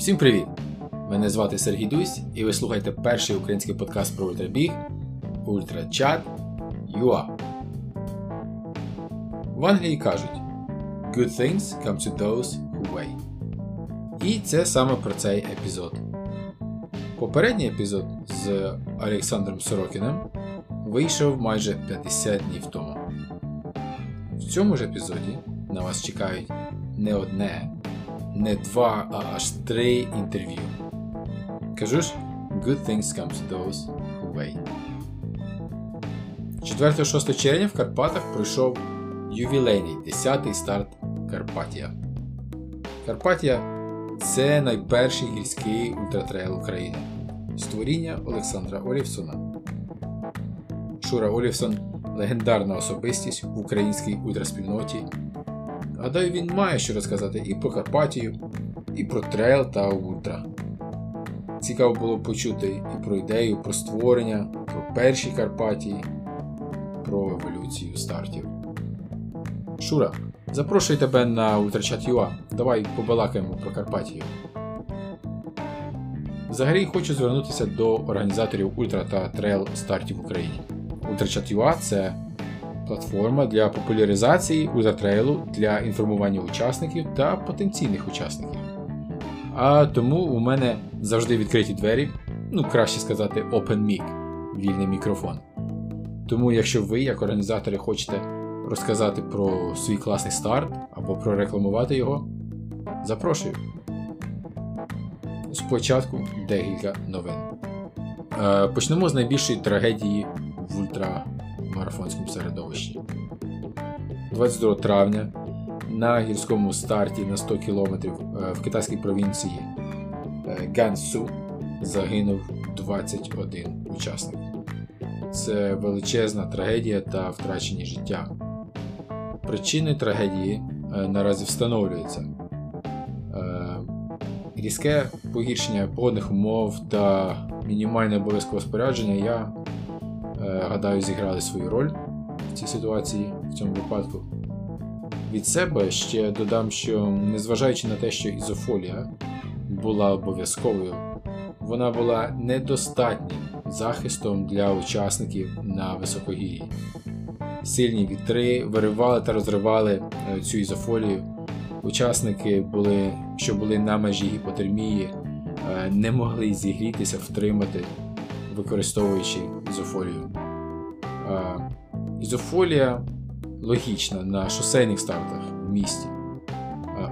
Всім привіт! Мене звати Сергій Дусь, і ви слухаєте перший український подкаст про ультрабіг Ультрачат UA. В Англії кажуть Good things come to those who wait. І це саме про цей епізод. Попередній епізод з Олександром Сорокіним вийшов майже 50 днів тому. В цьому ж епізоді на вас чекають не одне, не два, а аж три інтерв'ю. Кажу ж, good things come to those who wait. 4-6 червня в Карпатах пройшов ювілейний 10-й старт Карпатія. Карпатія це найперший гірський ультратрейл України. Створіння Олександра Олівсона. Шура Олівсон легендарна особистість в українській ультраспільноті. Гадаю, він має що розказати і про Карпатію, і про трейл та ультра. Цікаво було почути і про ідею, про створення, про перші Карпатії, про еволюцію стартів. Шура, запрошую тебе на Ультрачат.ua. Давай побалакаємо про Карпатію. Взагалі хочу звернутися до організаторів ультра та трейл стартів в Україні. Ультрачат.ua – це платформа для популяризації ультратрейлу для інформування учасників та потенційних учасників. А тому у мене завжди відкриті двері, ну краще сказати, open mic, вільний мікрофон. Тому, якщо ви, як організатори, хочете розказати про свій класний старт або прорекламувати його, запрошую. Спочатку декілька новин. Е, почнемо з найбільшої трагедії в ультрамарафонському середовищі. 22 травня на гірському старті на 100 км в китайській провінції Гансу загинув 21 учасник. Це величезна трагедія та втрачені життя. Причини трагедії наразі встановлюються. Різке погіршення погодних умов та мінімальне обов'язкове спорядження, я гадаю, зіграли свою роль в цій ситуації в цьому випадку. Від себе ще додам, що незважаючи на те, що ізофолія була обов'язковою, вона була недостатнім захистом для учасників на високогір'ї. Сильні вітри виривали та розривали цю ізофолію. Учасники, були, що були на межі гіпотермії, не могли зігрітися, втримати, використовуючи ізофолію. Ізофолія логічна на шосейних стартах в місті,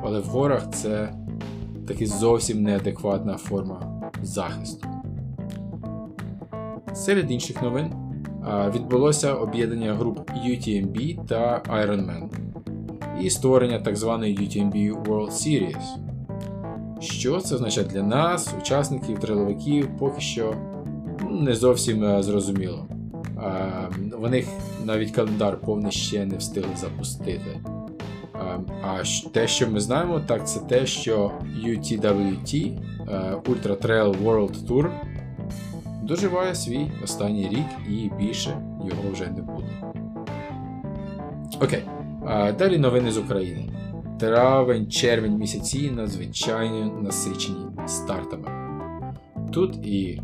але в горах це таки зовсім неадекватна форма захисту. Серед інших новин відбулося об'єднання груп UTMB та Ironman і створення так званої UTMB World Series. Що це означає для нас, учасників, триловиків, поки що не зовсім зрозуміло. В них навіть календар повний ще не встигли запустити. А те, що ми знаємо, так це те, що UTWT Ultra Trail World Tour доживає свій останній рік і більше його вже не буде. Окей. Далі новини з України. Травень, червень місяці надзвичайно насичені стартами. Тут і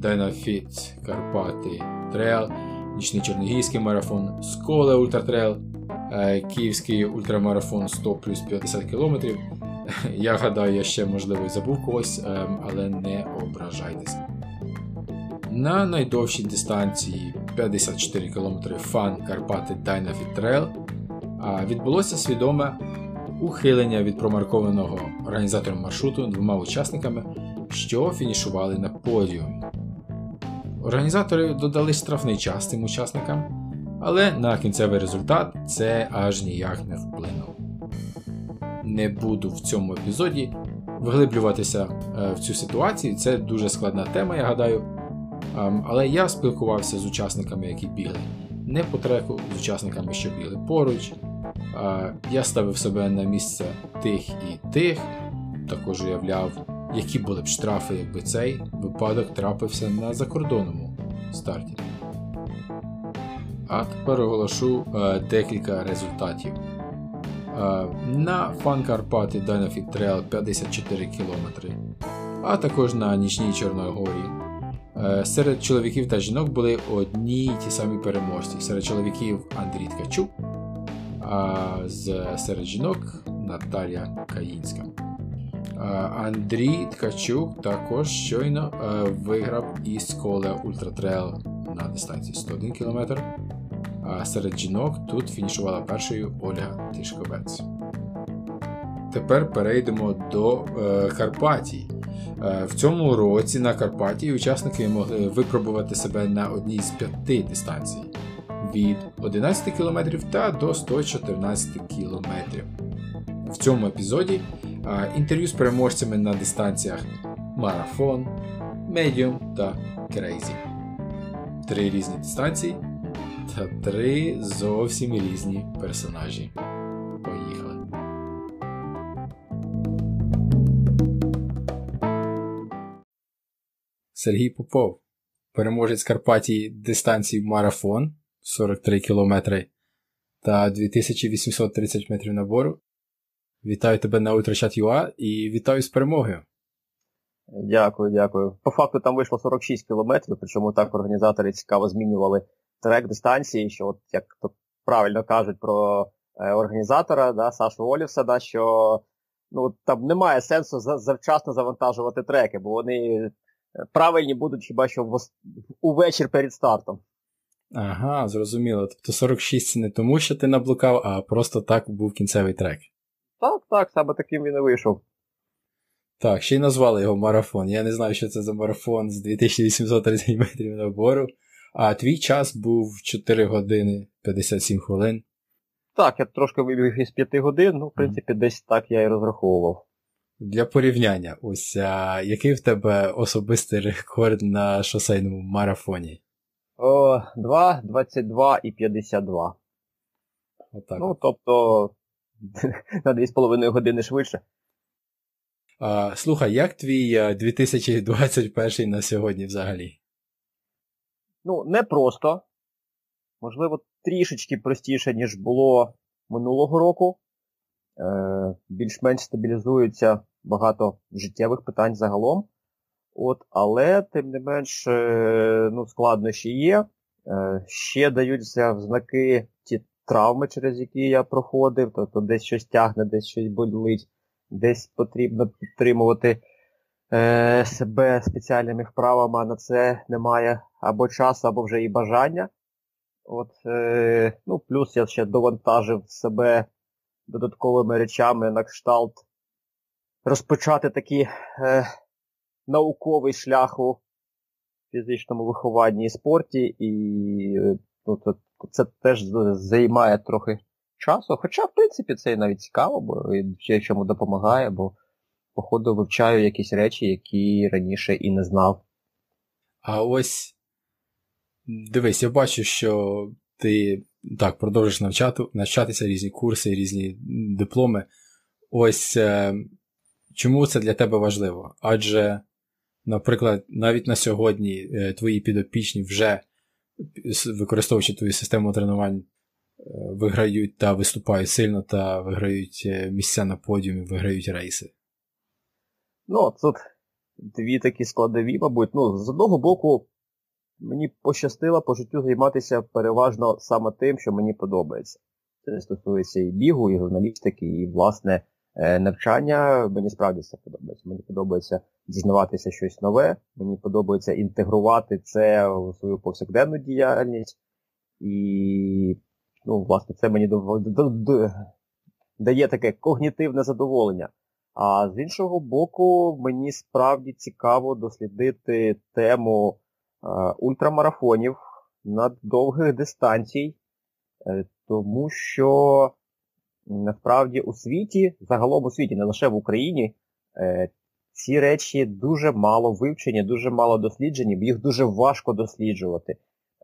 Dynafit Карпати Trail, Нічний Чорногірський марафон, Сколе Ultra Trail, Київський ультрамарафон 100 плюс 50 км. Я гадаю, я ще можливо забув когось, але не ображайтеся. На найдовшій дистанції 54 км Фан Карпати Dynafit Trail відбулося свідоме ухилення від промаркованого організатором маршруту двома учасниками, що фінішували на подіумі. Організатори додали штрафний час цим учасникам, але на кінцевий результат це аж ніяк не вплинуло. Не буду в цьому епізоді виглиблюватися в цю ситуацію, це дуже складна тема, я гадаю. Але я спілкувався з учасниками, які бігли не по треку, з учасниками, що бігли поруч. Я ставив себе на місце тих і тих, також уявляв, які були б штрафи, якби цей випадок трапився на закордонному старті. А тепер оголошу декілька результатів. на Фан Карпати Dynafit Trail 54 км, а також на Нічній Чорногорі. Е, серед чоловіків та жінок були одні й ті самі переможці. Серед чоловіків Андрій Ткачук, а серед жінок Наталія Каїнська. Андрій Ткачук також щойно е, виграв і Сколе Ultra Trail на дистанції 101 км. А серед жінок тут фінішувала першою Ольга Тишковець. Тепер перейдемо до е, Карпатії. Е, в цьому році на Карпатії учасники могли випробувати себе на одній з п'яти дистанцій від 11 км та до 114 км. В цьому епізоді е, інтерв'ю з переможцями на дистанціях марафон, медіум та крейзі. Три різні дистанції та три зовсім різні персонажі. Поїхали! Сергій Попов, переможець Карпатії дистанції марафон 43 км та 2830 метрів набору. Вітаю тебе на UltraChat.ua і вітаю з перемогою. Дякую, дякую. По факту там вийшло 46 кілометрів, причому так організатори цікаво змінювали трек дистанції, що, от як то правильно кажуть про е, організатора, да, Сашу Олівса, да, що ну, там немає сенсу завчасно завантажувати треки, бо вони правильні будуть хіба що в, увечір перед стартом. Ага, зрозуміло. Тобто 46 це не тому, що ти наблукав, а просто так був кінцевий трек. Так, так, саме таким він і вийшов. Так, ще й назвали його марафон. Я не знаю, що це за марафон з 2830 метрів набору. А твій час був 4 години 57 хвилин. Так, я трошки вибіг із 5 годин, ну, в принципі, mm. десь так я і розраховував. Для порівняння, ось а, який в тебе особистий рекорд на шосейному марафоні? О, 2, 22 і 52. Отак. Ну, тобто на 2,5 години швидше. А, Слухай, як твій 2021 на сьогодні взагалі? Ну, не просто. Можливо, трішечки простіше, ніж було минулого року. Е, Більш-менш стабілізується багато життєвих питань загалом. От, Але, тим не менш, е, ну, складнощі є. Е, ще даються знаки ті травми, через які я проходив, тобто десь щось тягне, десь щось болить, десь потрібно підтримувати е, себе спеціальними вправами, а на це немає або часу, або вже і бажання. От, е, ну, Плюс я ще довантажив себе додатковими речами на кшталт розпочати такий е, науковий шлях у фізичному вихованні і спорті, і ну, це, теж займає трохи часу. Хоча, в принципі, це навіть цікаво, бо ще чому допомагає, бо, походу, вивчаю якісь речі, які раніше і не знав. А ось дивись, я бачу, що ти так продовжиш навчати, навчатися різні курси, різні дипломи. Ось е, чому це для тебе важливо? Адже, наприклад, навіть на сьогодні е, твої підопічні вже використовуючи твою систему тренувань, е, виграють та виступають сильно та виграють місця на подіумі, виграють рейси. Ну, тут дві такі складові, мабуть. Ну, з одного боку, мені пощастило по життю займатися переважно саме тим, що мені подобається. Це стосується і бігу, і журналістики, і, власне, е, навчання. Мені справді це подобається. Мені подобається дізнаватися щось нове, мені подобається інтегрувати це в свою повсякденну діяльність. І, ну, власне, це мені дає таке когнітивне задоволення. А з іншого боку, мені справді цікаво дослідити тему е, ультрамарафонів над довгих дистанцій, е, тому що насправді у світі, загалом у світі, не лише в Україні, е, ці речі дуже мало вивчені, дуже мало досліджені, їх дуже важко досліджувати.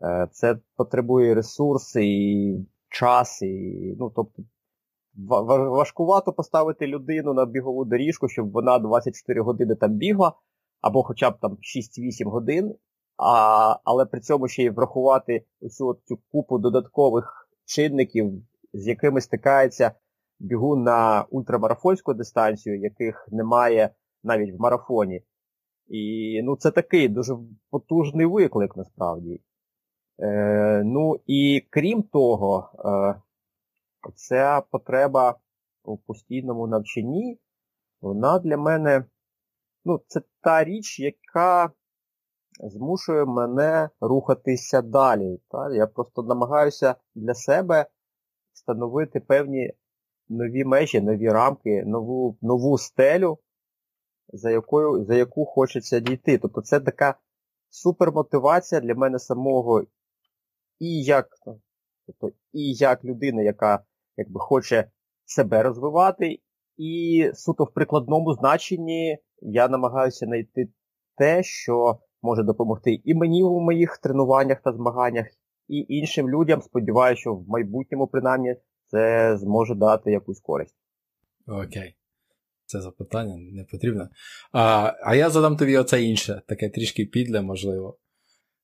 Е, це потребує ресурси і час, і, ну, тобто важкувато поставити людину на бігову доріжку, щоб вона 24 години там бігла, або хоча б там 6-8 годин, а, але при цьому ще й врахувати оцю цю купу додаткових чинників, з якими стикається бігу на ультрамарафонську дистанцію, яких немає навіть в марафоні. І ну, це такий дуже потужний виклик насправді. Е, Ну і крім того, е, ця потреба у постійному навчанні, вона для мене, ну, це та річ, яка змушує мене рухатися далі. Та? Я просто намагаюся для себе встановити певні нові межі, нові рамки, нову нову стелю, за якою, за яку хочеться дійти. Тобто це така супермотивація для мене самого і як тобто, і як людина, яка якби хоче себе розвивати, і суто в прикладному значенні я намагаюся знайти те, що може допомогти і мені у моїх тренуваннях та змаганнях, і іншим людям. Сподіваюся, що в майбутньому, принаймні, це зможе дати якусь користь. Окей. Це запитання не потрібно. А а я задам тобі оце інше, таке трішки підле, можливо.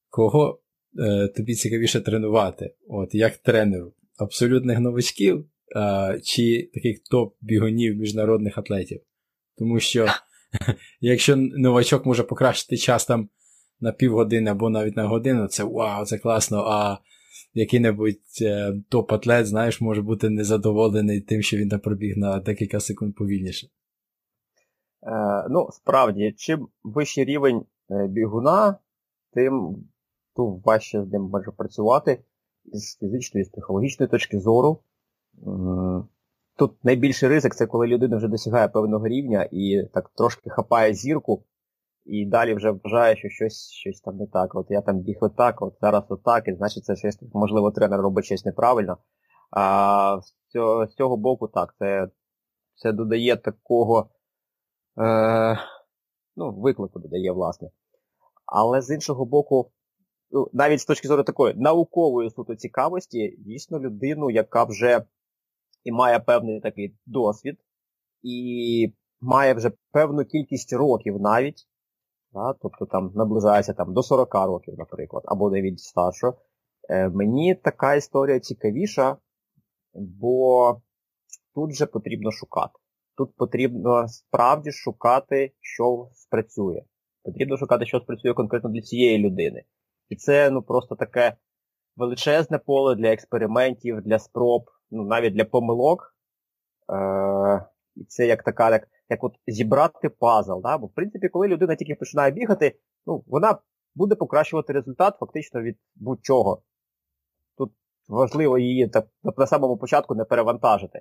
Кого е, тобі цікавіше тренувати? От як тренеру? Абсолютних новачків е, чи таких топ-бігунів міжнародних атлетів? Тому що якщо новачок може покращити час там на півгодини або навіть на годину, це вау, це класно. А який-небудь е, топ-атлет, знаєш, може бути незадоволений тим, що він там пробіг на декілька секунд повільніше. Е, Ну, справді, чим вищий рівень е, бігуна, тим тим важче з ним може працювати з фізичної, з психологічної точки зору. Тут найбільший ризик це коли людина вже досягає певного рівня і так трошки хапає зірку, і далі вже вважає, що щось щось там не так. От я там біг отак, от зараз отак, і значить це щось, можливо, тренер робить щось неправильно. А з цього, боку, так, це це додає такого е, ну, виклику додає, власне. Але з іншого боку, ну, навіть з точки зору такої наукової суто цікавості, дійсно людину, яка вже і має певний такий досвід, і має вже певну кількість років навіть, да, тобто там наближається там, до 40 років, наприклад, або навіть старшого, е, мені така історія цікавіша, бо тут вже потрібно шукати. Тут потрібно справді шукати, що спрацює. Потрібно шукати, що спрацює конкретно для цієї людини. І це ну, просто таке величезне поле для експериментів, для спроб, ну, навіть для помилок. Е- І це як така, як як от зібрати пазл. Да? Бо в принципі, коли людина тільки починає бігати, ну, вона буде покращувати результат фактично від будь-чого. Тут важливо її так, на самому початку не перевантажити.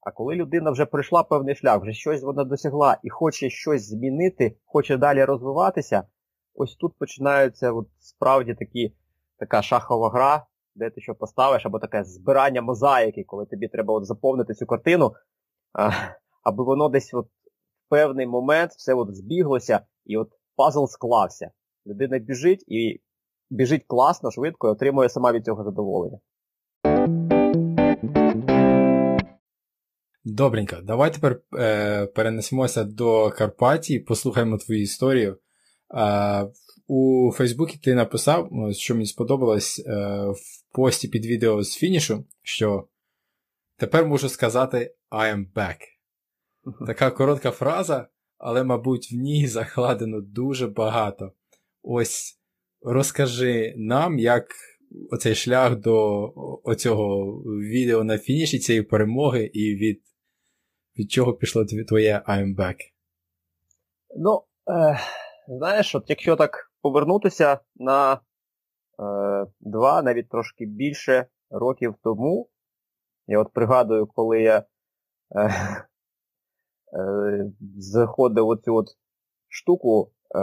А коли людина вже пройшла певний шлях, вже щось вона досягла і хоче щось змінити, хоче далі розвиватися, ось тут починаються от справді такі, така шахова гра, де ти що поставиш, або таке збирання мозаїки, коли тобі треба от заповнити цю картину, аби воно десь от в певний момент все от збіглося і от пазл склався. Людина біжить і біжить класно, швидко і отримує сама від цього задоволення. Добренько, давай тепер е, перенесемося до Карпатії, послухаємо твою історію. Е, у Фейсбуці ти написав, що мені сподобалось е, в пості під відео з фінішу, що тепер можу сказати I am back. Така коротка фраза, але, мабуть, в ній закладено дуже багато. Ось розкажи нам, як оцей шлях до оцього відео на фініші цієї перемоги і від від чого пішло твоє I'm back? Ну, е, знаєш, от якщо так повернутися на е, два, навіть трошки більше років тому, я от пригадую, коли я е, заходив в цю от штуку, е,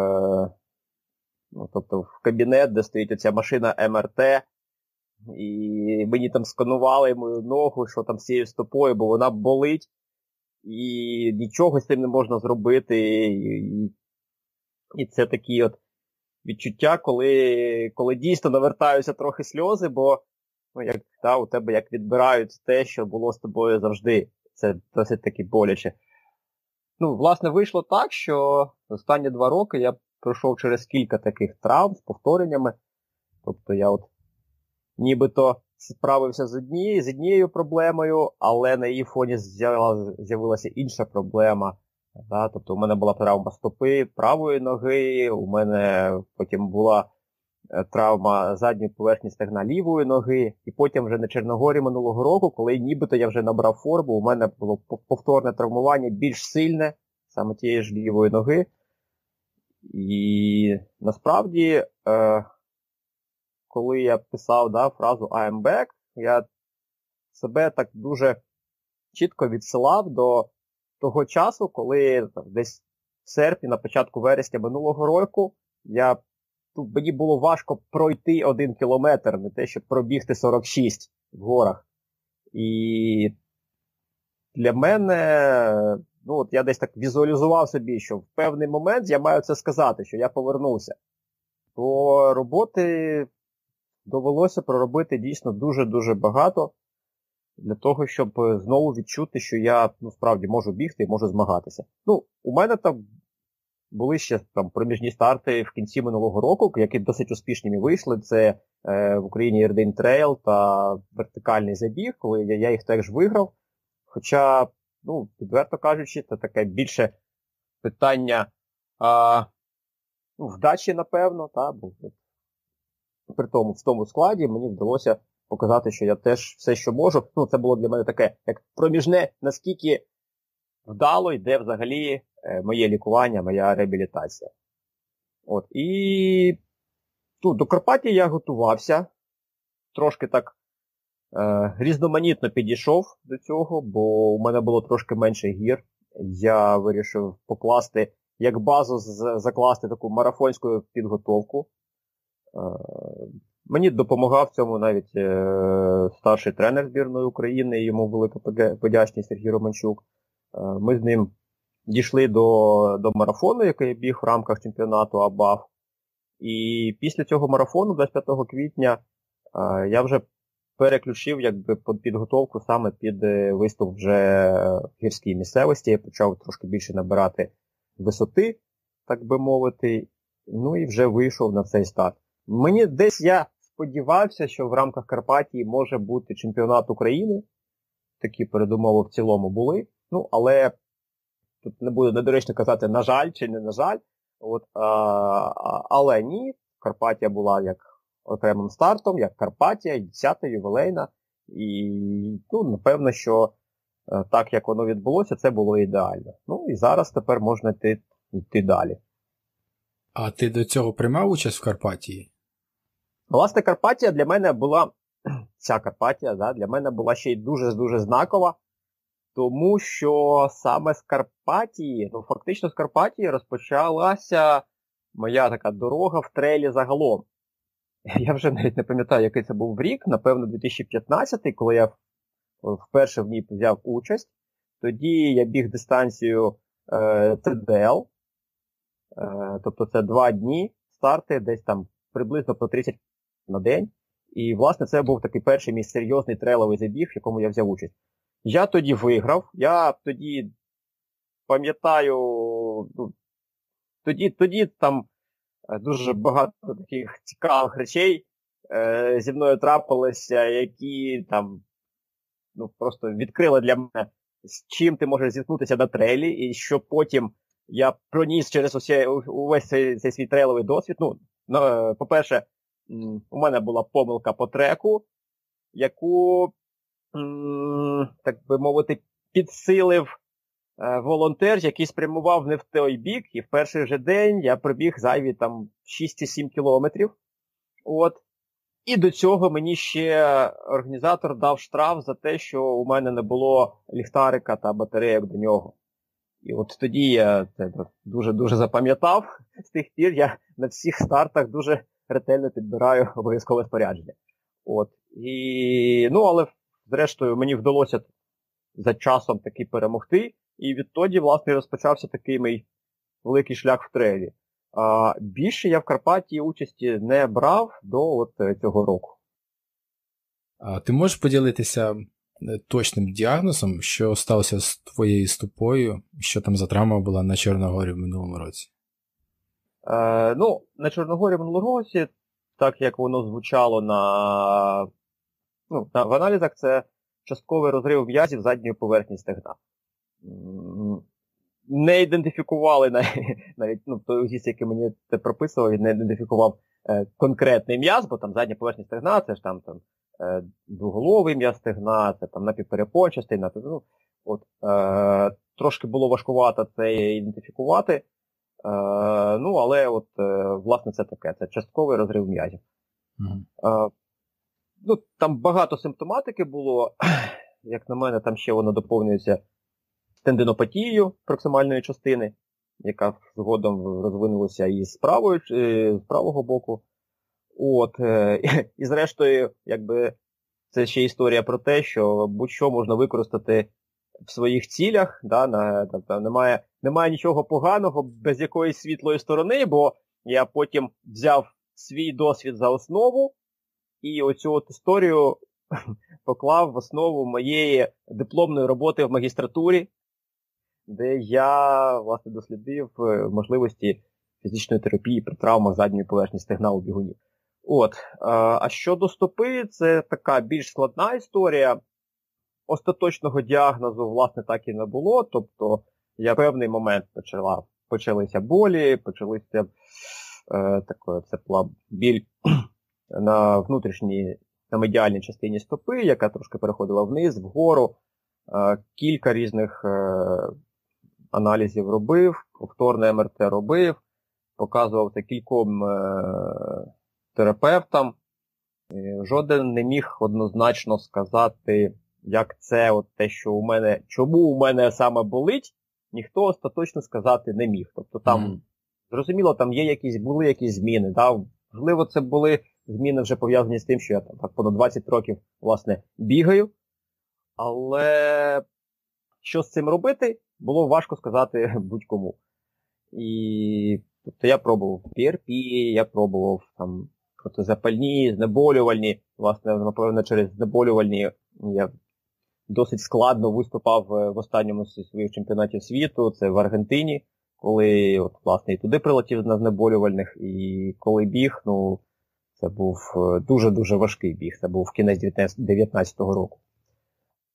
ну, тобто в кабінет, де стоїть оця машина МРТ, і мені там сканували мою ногу, що там з цією стопою, бо вона болить і нічого з цим не можна зробити. І і це такі от відчуття, коли коли дійсно навертаються трохи сльози, бо ну, як, та, у тебе як відбирають те, що було з тобою завжди. Це досить таки боляче. Ну, власне, вийшло так, що останні два роки я пройшов через кілька таких травм з повтореннями. Тобто я от нібито справився з однією з однією проблемою, але на її фоні з'явилася інша проблема. Да? Тобто у мене була травма стопи правої ноги, у мене потім була травма задньої поверхні стегна лівої ноги, і потім вже на Чорногорі минулого року, коли нібито я вже набрав форму, у мене було повторне травмування більш сильне, саме тієї ж лівої ноги. І насправді, е, коли я писав да, фразу I'm back, я себе так дуже чітко відсилав до того часу, коли там, десь в серпні, на початку вересня минулого року, я, тут мені було важко пройти один кілометр, не те, щоб пробігти 46 в горах. І для мене, ну от я десь так візуалізував собі, що в певний момент я маю це сказати, що я повернувся. То роботи довелося проробити дійсно дуже-дуже багато для того, щоб знову відчути, що я ну, справді можу бігти і можу змагатися. Ну, у мене там були ще там проміжні старти в кінці минулого року, які досить успішними вийшли. Це е, в Україні Ірдинь Trail та вертикальний забіг, коли я, я їх теж виграв. Хоча, ну, відверто кажучи, це таке більше питання а, ну, вдачі, напевно, та, бо при тому в тому складі мені вдалося показати, що я теж все, що можу. Ну, це було для мене таке, як проміжне, наскільки вдало йде взагалі моє лікування, моя реабілітація. От, І ну, до Карпатії я готувався. Трошки так е, різноманітно підійшов до цього, бо у мене було трошки менше гір. Я вирішив покласти, як базу закласти таку марафонську підготовку. Е, Мені допомагав цьому навіть е, старший тренер збірної України, йому велика подячність Сергій Романчук. Е, ми з ним дійшли до до марафону, який біг в рамках чемпіонату АБАФ. І після цього марафону, 25 квітня, е, я вже переключив якби, підготовку саме під е, виступ вже в гірській місцевості. Я почав трошки більше набирати висоти, так би мовити, ну і вже вийшов на цей старт. Мені десь я сподівався, що в рамках Карпатії може бути чемпіонат України. Такі передумови в цілому були. Ну, але тут не буде недоречно казати, на жаль, чи не на жаль. От, а, Але ні, Карпатія була як окремим стартом, як Карпатія, 10-та ювілейна. І ну, напевно, що е, так як воно відбулося, це було ідеально. Ну і зараз тепер можна йти, йти далі. А ти до цього приймав участь в Карпатії? Власне, Карпатія для мене була, ця Карпатія да, для мене була ще й дуже-дуже знакова, тому що саме з Карпатії, ну фактично з Карпатії розпочалася моя така дорога в трейлі загалом. Я вже навіть не пам'ятаю, який це був рік, напевно, 2015 коли я вперше в ній взяв участь. Тоді я біг дистанцію е, ТДЛ, е, тобто це два дні старти, десь там приблизно по 30 на день. І, власне, це був такий перший мій серйозний трейловий забіг, в якому я взяв участь. Я тоді виграв, я тоді пам'ятаю, ну, тоді тоді там е, дуже багато таких цікавих речей е, зі мною трапилися, які там ну, просто відкрили для мене, з чим ти можеш зіткнутися на трейлі, і що потім я проніс через усе, увесь цей, цей свій трейловий досвід. Ну, ну По-перше, у мене була помилка по треку, яку, так би мовити, підсилив е, волонтер, який спрямував не в той бік, і в перший же день я пробіг зайві там 6-7 кілометрів. От. І до цього мені ще організатор дав штраф за те, що у мене не було ліхтарика та батарейок до нього. І от тоді я це дуже-дуже запам'ятав. З тих пір я на всіх стартах дуже ретельно підбираю обов'язкове спорядження. От. І, Ну, але, зрештою, мені вдалося за часом таки перемогти. І відтоді, власне, розпочався такий мій великий шлях в трейлі. А, Більше я в Карпаті участі не брав до от е, цього року. А Ти можеш поділитися е, точним діагнозом, що сталося з твоєю стопою, що там за травма була на Чорногорі в минулому році? Е, Ну, на Чорногорі минулого році, так як воно звучало на Ну, В аналізах це частковий розрив м'язів задньої поверхні стегна. Не ідентифікували навіть ну, той УЗІС, який мені це прописував, не ідентифікував е, конкретний м'яз, бо там задня поверхня стегна, це ж там там е, двоголовий м'яз стегна, це там напівперепончастий, напів, ну, от, е, трошки було важкувато це ідентифікувати. Е, ну, але от, е, власне, це таке, це частковий розрив м'язів. Mm-hmm. Е, ну, Там багато симптоматики було. Як на мене, там ще воно доповнюється тендинопатією проксимальної частини, яка згодом розвинулася і з правої, з правого боку. От, е, І зрештою, якби це ще історія про те, що будь-що можна використати в своїх цілях. Да, на, тобто Немає немає нічого поганого без якоїсь світлої сторони, бо я потім взяв свій досвід за основу і оцю от історію поклав в основу моєї дипломної роботи в магістратурі, де я власне дослідив е, можливості фізичної терапії при травмах задньої поверхні стегна у бігунів. От. А щодо стопи, це така більш складна історія. Остаточного діагнозу, власне, так і не було. Тобто я в певний момент почала, почалися болі, почалися е, таке, це була біль на внутрішній, на медіальній частині стопи, яка трошки переходила вниз, вгору. Е, кілька різних е, аналізів робив, повторне МРТ робив, показував це кільком терапевтам. Жоден не міг однозначно сказати, як це от те, що у мене, чому у мене саме болить, ніхто остаточно сказати не міг. Тобто там, mm. зрозуміло, там є якісь, були якісь зміни. Да? Можливо, це були зміни вже пов'язані з тим, що я там так понад 20 років власне, бігаю. Але що з цим робити, було важко сказати будь-кому. І тобто я пробував PRP, я пробував там протизапальні, знеболювальні. Власне, напевно, через знеболювальні я досить складно виступав е, в останньому зі своїх чемпіонатів світу. Це в Аргентині, коли от, власне, і туди прилетів на знеболювальних, і коли біг, ну, це був е, дуже-дуже важкий біг. Це був кінець 2019 року.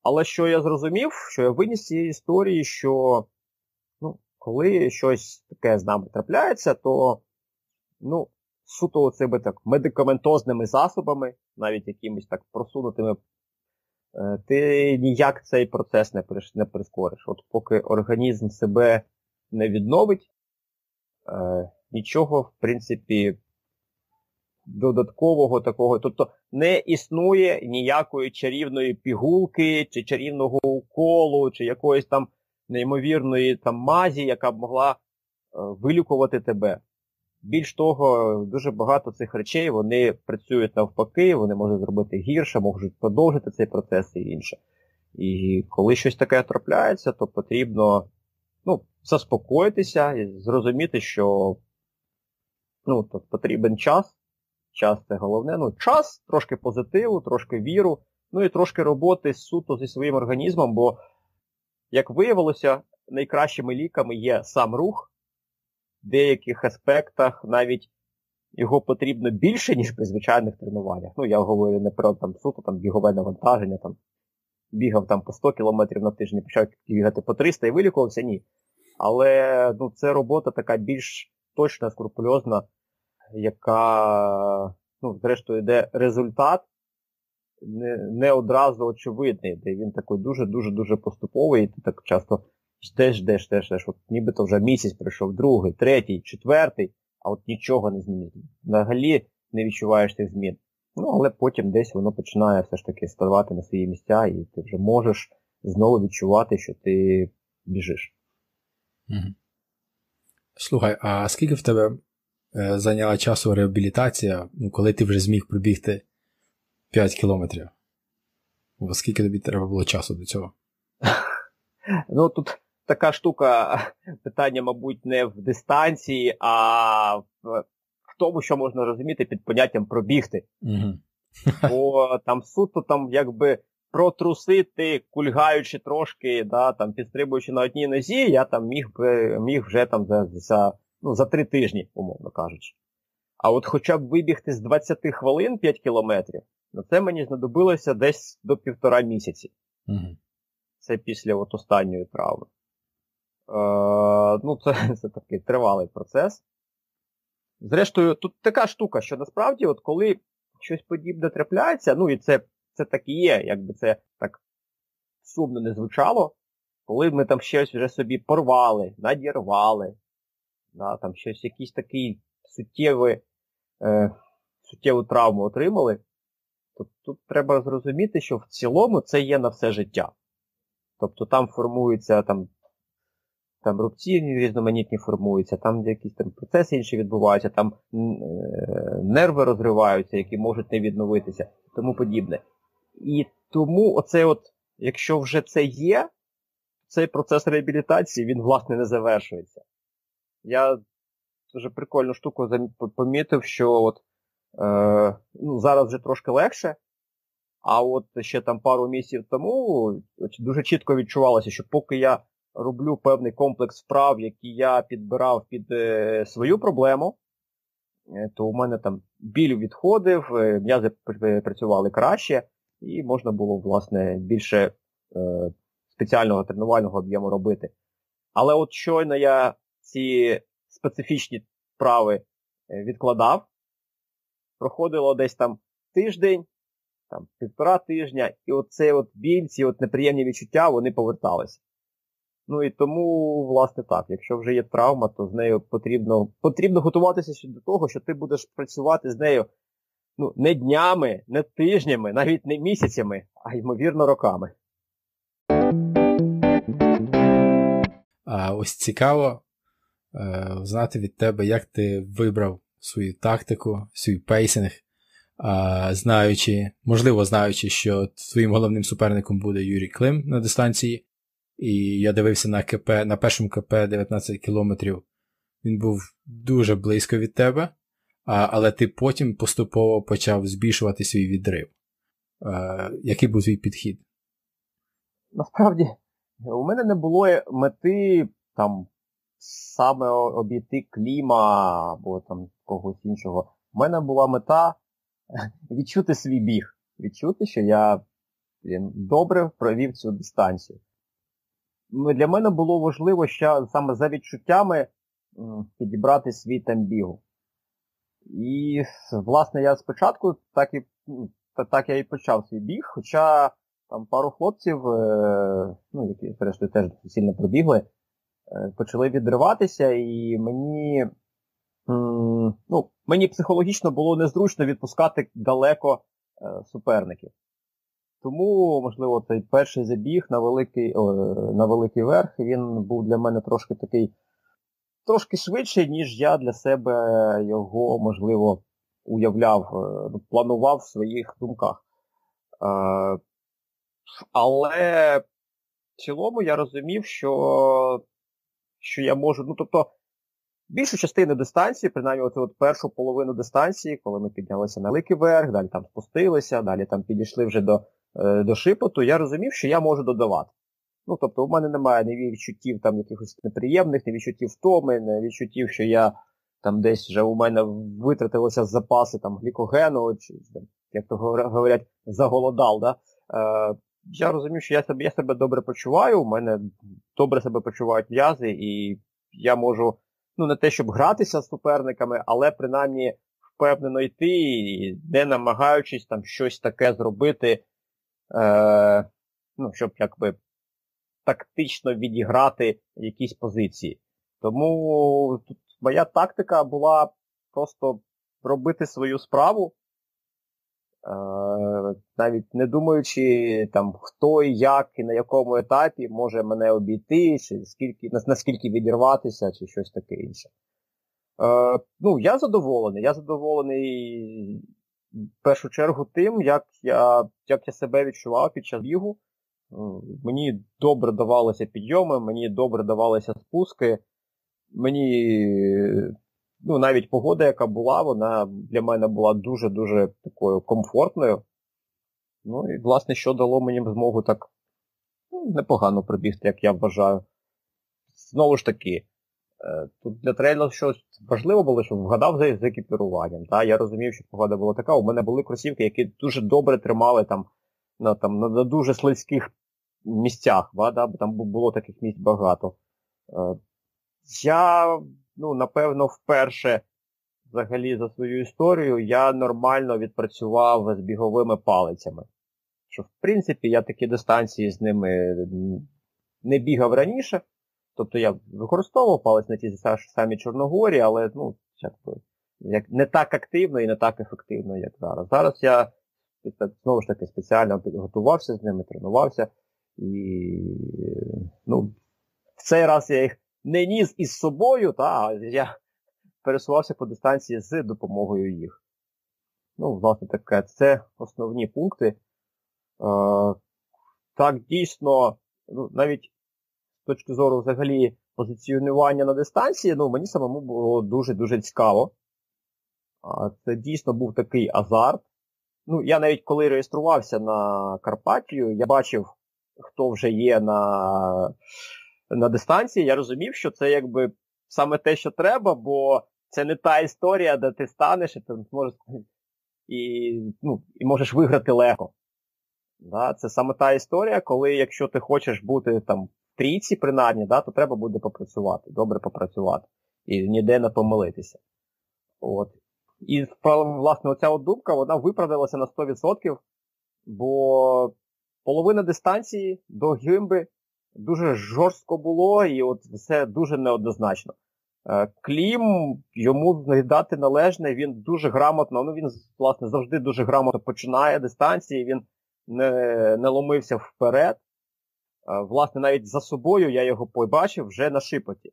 Але що я зрозумів, що я виніс цієї історії, що ну, коли щось таке з нами трапляється, то ну, суто цими так медикаментозними засобами, навіть якимись так просунутими, е, ти ніяк цей процес не не прискориш. От поки організм себе не відновить, е, нічого, в принципі, додаткового такого, тобто не існує ніякої чарівної пігулки, чи чарівного уколу, чи якоїсь там неймовірної там мазі, яка б могла е, вилікувати тебе. Більш того, дуже багато цих речей вони працюють навпаки, вони можуть зробити гірше, можуть продовжити цей процес і інше. І коли щось таке трапляється, то потрібно ну, заспокоїтися і зрозуміти, що ну, то потрібен час. Час це головне. Ну, час, трошки позитиву, трошки віру, ну і трошки роботи суто зі своїм організмом, бо, як виявилося, найкращими ліками є сам рух В деяких аспектах навіть його потрібно більше, ніж при звичайних тренуваннях. Ну, я говорю не про там суто там бігове навантаження, там бігав там по 100 км на тиждень, почав бігати по 300 і вилікувався, ні. Але ну, це робота така більш точна, скрупульозна, яка, ну, зрештою, йде результат не не одразу очевидний, де він такий дуже-дуже дуже поступовий, і ти так часто ждеш, ждеш, ждеш, ждеш. От нібито вже місяць пройшов, другий, третій, четвертий, а от нічого не зміниться. Взагалі не відчуваєш цих змін. Ну, але потім десь воно починає все ж таки ставати на свої місця, і ти вже можеш знову відчувати, що ти біжиш. Слухай, а скільки в тебе зайняла часу реабілітація, ну, коли ти вже зміг пробігти 5 кілометрів? Скільки тобі треба було часу до цього? Ну, тут така штука, питання, мабуть, не в дистанції, а в, в тому, що можна розуміти під поняттям пробігти. Угу. Бо там суто там якби протрусити, кульгаючи трошки, да, там підстрибуючи на одній нозі, я там міг би міг вже там за за, ну, за три тижні, умовно кажучи. А от хоча б вибігти з 20 хвилин 5 кілометрів, ну це мені знадобилося десь до півтора місяці. Угу. Це після от останньої травми. Е, Ну, це, це такий тривалий процес. Зрештою, тут така штука, що насправді, от коли щось подібне трапляється, ну і це це так і є, якби це так сумно не звучало, коли ми там щось вже собі порвали, надірвали, да, там щось якийсь такий суттєвий, е, суттєву травму отримали, то тут треба зрозуміти, що в цілому це є на все життя. Тобто там формуються там там рубці різноманітні формуються, там якісь там процеси інші відбуваються, там е, нерви розриваються, які можуть не відновитися тому подібне. І тому оце от, якщо вже це є, цей процес реабілітації, він, власне, не завершується. Я дуже прикольну штуку помітив, що от е, ну, зараз вже трошки легше, а от ще там пару місяців тому дуже чітко відчувалося, що поки я роблю певний комплекс вправ, які я підбирав під е, свою проблему, е, то у мене там біль відходив, е, м'язи працювали краще, і можна було, власне, більше е, спеціального тренувального об'єму робити. Але от щойно я ці специфічні вправи е, відкладав, проходило десь там тиждень, там півтора тижня, і оцей от біль, ці от неприємні відчуття, вони поверталися. Ну і тому, власне, так, якщо вже є травма, то з нею потрібно потрібно готуватися до того, що ти будеш працювати з нею ну, не днями, не тижнями, навіть не місяцями, а ймовірно, роками. А Ось цікаво знати від тебе, як ти вибрав свою тактику, свій пейсинг, е, знаючи, можливо, знаючи, що твоїм головним суперником буде Юрій Клим на дистанції. І я дивився на КП, на першому КП 19 кілометрів. Він був дуже близько від тебе, але ти потім поступово почав збільшувати свій відрив. А, який був твій підхід? Насправді, у мене не було мети там саме обійти кліма або там когось іншого. У мене була мета відчути свій біг. Відчути, що я добре провів цю дистанцію. Для мене було важливо ще саме за відчуттями підібрати свій темп І, власне, я спочатку так і так я і почав свій біг, хоча там пару хлопців, е, ну, які, зрештою, теж сильно пробігли, почали відриватися, і мені ну, мені психологічно було незручно відпускати далеко е, суперників. Тому, можливо, цей перший забіг на великий о, на великий верх, він був для мене трошки такий, трошки швидший, ніж я для себе його, можливо, уявляв, е, ну, планував в своїх думках. Е, але в цілому я розумів, що що я можу. Ну, тобто, більшу частину дистанції, принаймні оцю от першу половину дистанції, коли ми піднялися на великий верх, далі там спустилися, далі там підійшли вже до Е, до шипоту, я розумів, що я можу додавати. Ну, тобто, у мене немає ні відчуттів там якихось неприємних, ні відчуттів втоми, ні відчуттів, що я там десь вже у мене витратилися запаси там глікогену, чи як то говорять, заголодав. Да? Е, Я розумів, що я себе я себе добре почуваю, у мене добре себе почувають м'язи, і я можу, ну, не те, щоб гратися з суперниками, але принаймні впевнено йти, не намагаючись там щось таке зробити е, ну, щоб якби тактично відіграти якісь позиції. Тому тут моя тактика була просто робити свою справу, навіть не думаючи, там, хто і як і на якому етапі може мене обійти, чи скільки, наскільки відірватися, чи щось таке інше. Е, Ну, я задоволений. Я задоволений в першу чергу тим, як я як я себе відчував під час бігу. Мені добре давалися підйоми, мені добре давалися спуски. Мені ну, навіть погода, яка була, вона для мене була дуже-дуже такою комфортною. Ну і, власне, що дало мені змогу так ну, непогано пробігти, як я вважаю. Знову ж таки, Е, тут для трейлу щось важливо було, щоб вгадав за екіпіруванням. Та? Я розумів, що погода була така. У мене були кросівки, які дуже добре тримали там на там, на, дуже слизьких місцях, бо там було таких місць багато. Е, я, ну, напевно, вперше взагалі за свою історію я нормально відпрацював з біговими палицями. Що, в принципі, я такі дистанції з ними не бігав раніше. Тобто я використовував палець на ті самі Чорногорі, але ну, як, не так активно і не так ефективно, як зараз. Зараз я знову ж таки спеціально підготувався з ними, тренувався. І ну, в цей раз я їх не ніс із собою, та, я пересувався по дистанції з допомогою їх. Ну, власне таке, це основні пункти. Е, Так, дійсно, ну, навіть з точки зору взагалі позиціонування на дистанції, ну, мені самому було дуже-дуже цікаво. Це дійсно був такий азарт. Ну, я навіть коли реєструвався на Карпатію, я бачив, хто вже є на на дистанції, я розумів, що це якби саме те, що треба, бо це не та історія, де ти станеш і ти зможеш і, ну, і можеш виграти легко. Да? Це саме та історія, коли якщо ти хочеш бути там в трійці, принаймні, да, то треба буде попрацювати, добре попрацювати. І ніде не помилитися. От. І власне оця от думка вона виправдалася на 100%, бо половина дистанції до гимби дуже жорстко було, і от все дуже неоднозначно. Е, Клім, йому віддати належне, він дуже грамотно, ну він, власне, завжди дуже грамотно починає дистанції, він не не ломився вперед. Е, власне, навіть за собою я його побачив вже на шипоті.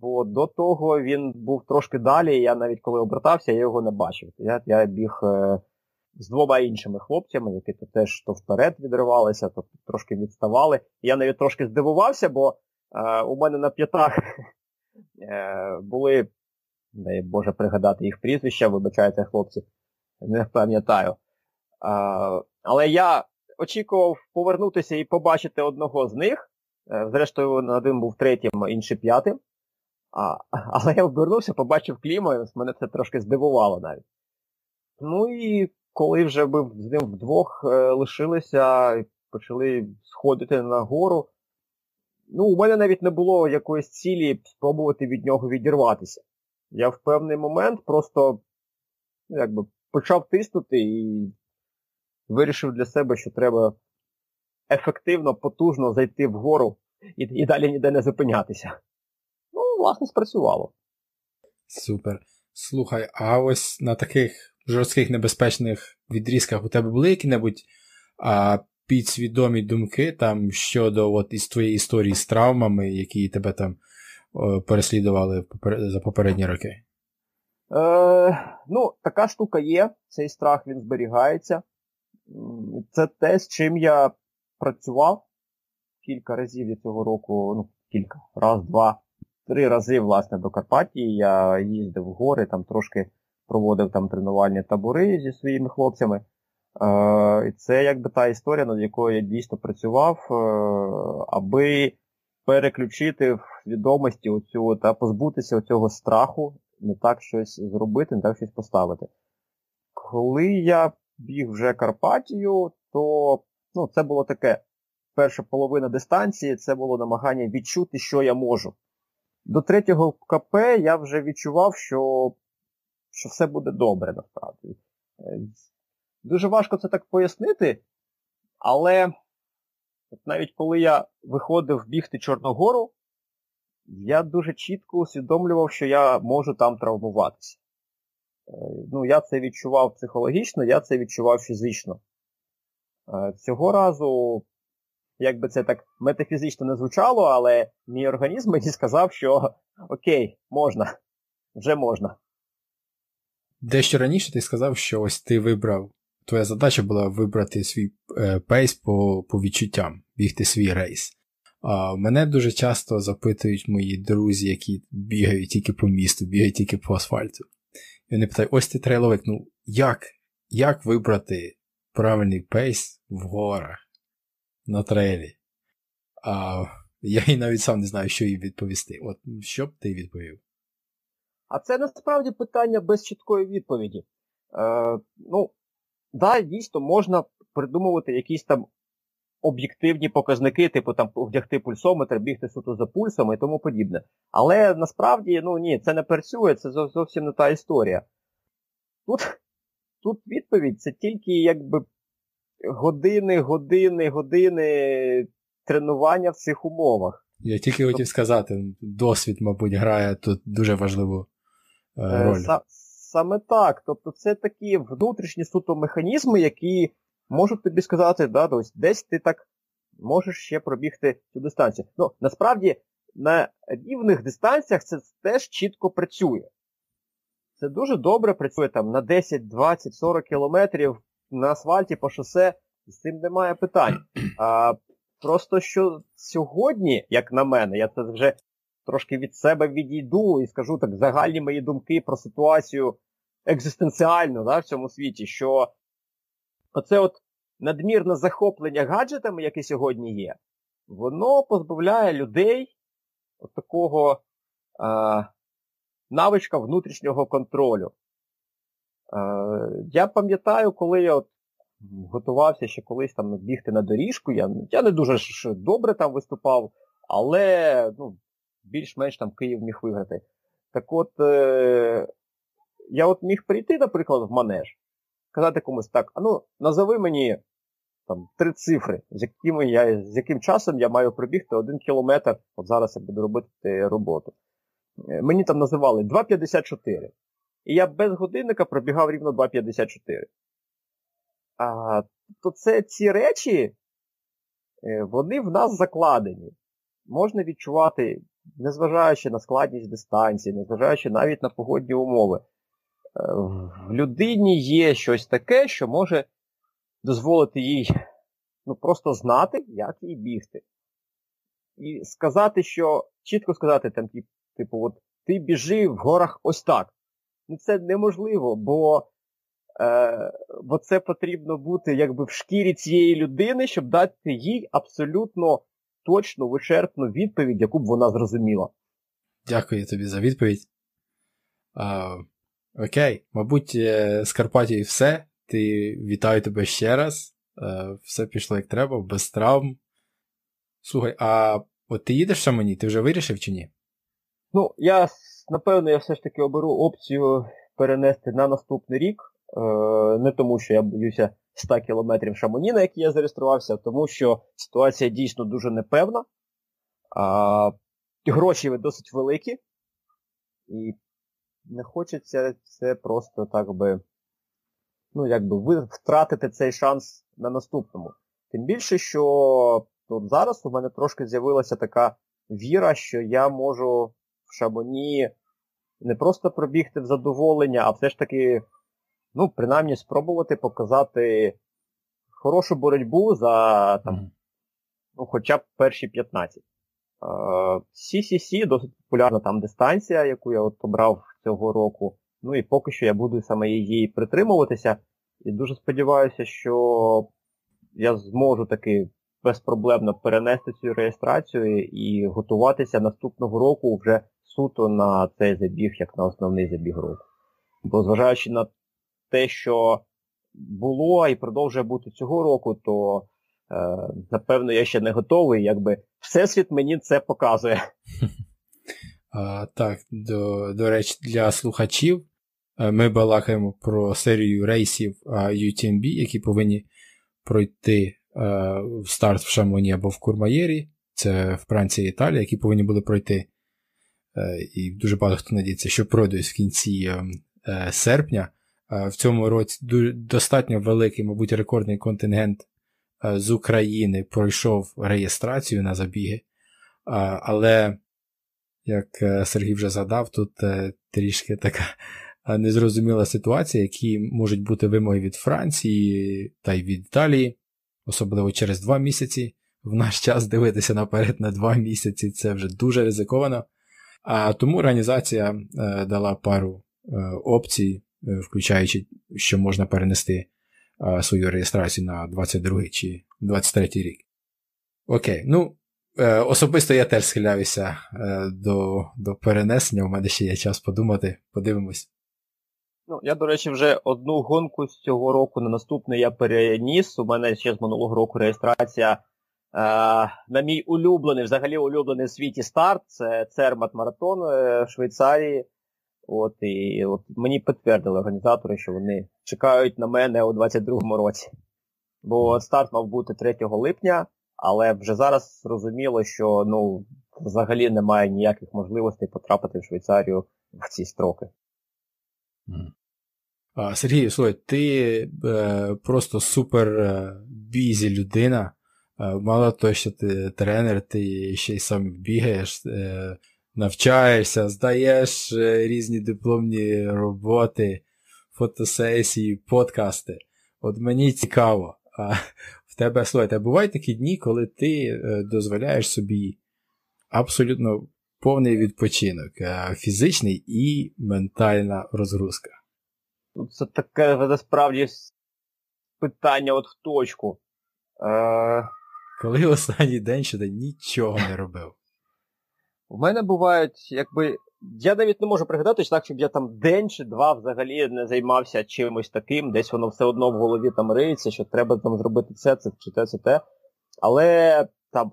Бо до того він був трошки далі, і я навіть коли обертався, я його не бачив. Я я біг е, з двома іншими хлопцями, які то теж то вперед відривалися, то трошки відставали. Я навіть трошки здивувався, бо е, у мене на п'ятах е, були, дай Боже пригадати їх прізвища, вибачайте, хлопці, не пам'ятаю. Е, але я очікував повернутися і побачити одного з них. Е, зрештою, один був третім, інший п'ятим. А, Але я обернувся, побачив кліма, мене це трошки здивувало навіть. Ну і коли вже ми з ним вдвох е, лишилися і почали сходити на гору, ну, у мене навіть не було якоїсь цілі спробувати від нього відірватися. Я в певний момент просто ну, якби, почав тиснути і вирішив для себе, що треба ефективно, потужно зайти вгору і, і далі ніде не зупинятися. Ну, власне, спрацювало. Супер. Слухай, а ось на таких жорстких небезпечних відрізках у тебе були які-небудь а, підсвідомі думки там щодо от, із твоєї історії з травмами, які тебе там о, переслідували за попередні роки? Е, Ну, така штука є, цей страх він зберігається. Це те, з чим я працював кілька разів я цього року, ну, кілька, раз, два, три рази, власне, до Карпатії. Я їздив в гори, там трошки проводив там тренувальні табори зі своїми хлопцями. Е, Це якби та історія, над якою я дійсно працював, е, аби переключити в свідомості оцю та позбутися цього страху, не так щось зробити, не так щось поставити. Коли я біг вже Карпатію, то ну, це було таке перша половина дистанції, це було намагання відчути, що я можу. До третього КП я вже відчував, що що все буде добре насправді. Е, дуже важко це так пояснити, але от навіть коли я виходив бігти Чорногору, я дуже чітко усвідомлював, що я можу там травмуватися. Е, ну, Я це відчував психологічно, я це відчував фізично. Е, цього разу, як би це так метафізично не звучало, але мій організм мені сказав, що okay, можна, вже можна. Дещо раніше ти сказав, що ось ти вибрав. Твоя задача була вибрати свій е, pace по по відчуттям, бігти свій рейс. А Мене дуже часто запитують мої друзі, які бігають тільки по місту, бігають тільки по асфальту. І вони питають: ось ти трейловик, ну як як вибрати правильний pace в горах на трейлі? А Я і навіть сам не знаю, що їй відповісти. От що б ти відповів? А це насправді питання без чіткої відповіді. Е, Ну, да, дійсно, можна придумувати якісь там об'єктивні показники, типу там вдягти пульсометр, бігти суто за пульсом і тому подібне. Але насправді, ну ні, це не працює, це зовсім не та історія. Тут тут відповідь це тільки якби години, години, години тренування в цих умовах. Я тільки хотів тобто сказати, досвід, мабуть, грає тут дуже важливу е, е роль. Саме так. Тобто це такі внутрішні суто механізми, які можуть тобі сказати, да, ось десь ти так можеш ще пробігти цю дистанцію. Ну, насправді, на рівних дистанціях це теж чітко працює. Це дуже добре працює там на 10, 20, 40 кілометрів на асфальті по шосе, з цим немає питань. А, Просто що сьогодні, як на мене, я це вже трошки від себе відійду і скажу так загальні мої думки про ситуацію екзистенціальну да, в цьому світі, що оце от надмірне захоплення гаджетами, яке сьогодні є, воно позбавляє людей от такого а, навичка внутрішнього контролю. А, я пам'ятаю, коли я от готувався ще колись там бігти на доріжку, я я не дуже ж добре там виступав, але ну, більш-менш там Київ міг виграти. Так от, е, я от міг прийти, наприклад, в манеж, сказати комусь так, а ну, назови мені там три цифри, з якими я, з яким часом я маю пробігти один кілометр, от зараз я буду робити роботу. Е, мені там називали 2,54. І я без годинника пробігав рівно 2,54. А, То це ці речі, е, вони в нас закладені. Можна відчувати, незважаючи на складність дистанції, незважаючи навіть на погодні умови. Е, в людині є щось таке, що може дозволити їй ну, просто знати, як їй бігти. І сказати, що чітко сказати, там, типу, от ти біжи в горах ось так. Ну це неможливо, бо е, бо це потрібно бути якби в шкірі цієї людини, щоб дати їй абсолютно точну, вичерпну відповідь, яку б вона зрозуміла. Дякую тобі за відповідь. А, Окей, мабуть, е, з Карпатії все. Ти вітаю тебе ще раз. Е, Все пішло як треба, без травм. Слухай, а от ти їдеш в Шамані, ти вже вирішив чи ні? Ну, я напевно я все ж таки оберу опцію перенести на наступний рік. Е, Не тому, що я боюся 100 кілометрів Шамоні, на який я зареєструвався, тому що ситуація дійсно дуже непевна. А, Гроші досить великі. І не хочеться це просто так би ну, якби ви втратите цей шанс на наступному. Тим більше, що тут зараз у мене трошки з'явилася така віра, що я можу в шабоні не просто пробігти в задоволення, а все ж таки, ну, принаймні, спробувати показати хорошу боротьбу за там, ну, хоча б перші 15. CCC досить популярна там дистанція, яку я от обрав цього року. Ну і поки що я буду саме її притримуватися. І дуже сподіваюся, що я зможу таки безпроблемно перенести цю реєстрацію і готуватися наступного року вже суто на цей забіг, як на основний забіг року. Бо зважаючи на те, що було і продовжує бути цього року, то е, напевно я ще не готовий, якби Всесвіт мені це показує. А, Так, до, до речі, для слухачів. Е, ми балакаємо про серію рейсів UTMB, які повинні пройти е, в старт в Шамоні або в Курмаєрі. Це Франція і Італія, які повинні були пройти. Е, і дуже багато хто надіється, що пройдуть в кінці серпня. В цьому році достатньо великий, мабуть, рекордний контингент з України пройшов реєстрацію на забіги. Але, як Сергій вже згадав, тут трішки така незрозуміла ситуація, які можуть бути вимоги від Франції та й від Італії, особливо через два місяці. В наш час дивитися наперед на два місяці це вже дуже ризиковано. А тому організація е, дала пару е, опцій, е, включаючи, що можна перенести свою реєстрацію на 22 чи 23 рік. Окей, ну, е, особисто я теж схиляюся е, до до перенесення. У мене ще є час подумати, подивимось. Ну, Я, до речі, вже одну гонку з цього року на наступний я переніс. У мене ще з минулого року реєстрація е, на мій улюблений, взагалі улюблений в світі старт. Це Цермат Маратон е, в Швейцарії. От, І от мені підтвердили організатори, що вони чекають на мене у 22-му році. Бо старт мав бути 3 липня, але вже зараз зрозуміло, що ну, взагалі немає ніяких можливостей потрапити в Швейцарію в ці строки. Сергій, слухай, ти е, просто супер е, бізі людина. Е, мало того, що ти тренер, ти ще й сам бігаєш, е, навчаєшся, здаєш е, різні дипломні роботи, фотосесії, подкасти. От мені цікаво. А в тебе, слухайте, бувають такі дні, коли ти е, дозволяєш собі абсолютно повний відпочинок, е, фізичний і ментальна розгрузка. Ну, це таке насправді питання от в точку. Е... Коли останній день що ти нічого не робив? У мене бувають, якби. Я навіть не можу пригадати, так, щоб я там день чи два взагалі не займався чимось таким, десь воно все одно в голові там риється, що треба там зробити це, це чи те, це те. Але там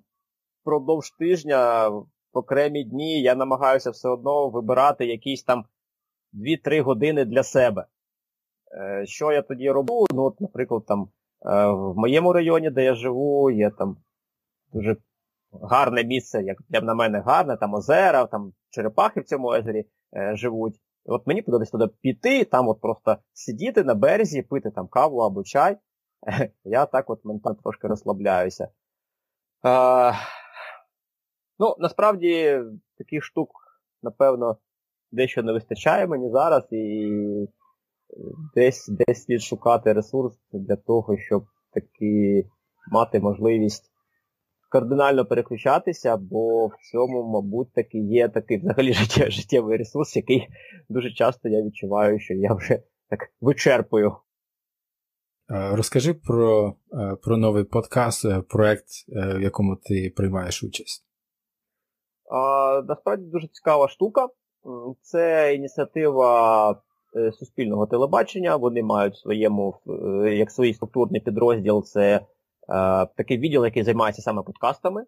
впродовж тижня, в окремі дні, я намагаюся все одно вибирати якісь там 2-3 години для себе. Е, що я тоді роблю? Ну, от, наприклад, там е, в моєму районі, де я живу, є там дуже гарне місце, як прям на мене гарне, там озера, там черепахи в цьому озері е, живуть. І от мені подобається туди піти, там от просто сидіти на березі, пити там каву або чай. Я так от ментально трошки розслабляюся. Е, ну, насправді таких штук, напевно, дещо не вистачає мені зараз, і десь десь слід шукати ресурс для того, щоб таки мати можливість кардинально переключатися, бо в цьому, мабуть, таки є такий взагалі життєвий ресурс, який дуже часто я відчуваю, що я вже так вичерпую. Е, розкажи про е, про новий подкаст, е, проект, в якому ти приймаєш участь. А, Насправді дуже цікава штука. Це ініціатива суспільного телебачення. Вони мають своєму, як свій структурний підрозділ, це такий відділ, який займається саме подкастами.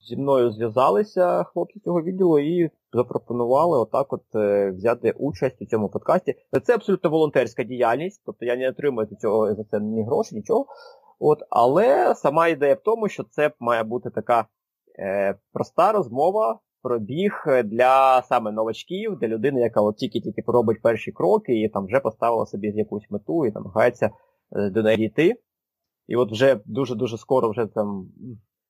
Зі мною зв'язалися хлопці цього відділу і запропонували отак от е, взяти участь у цьому подкасті. Це абсолютно волонтерська діяльність, тобто я не отримую цього за це ні гроші, нічого. От, Але сама ідея в тому, що це має бути така е, проста розмова про біг для саме новачків, для людини, яка от тільки-тільки робить перші кроки і там вже поставила собі якусь мету і намагається е, до неї дійти. І от вже дуже-дуже скоро вже там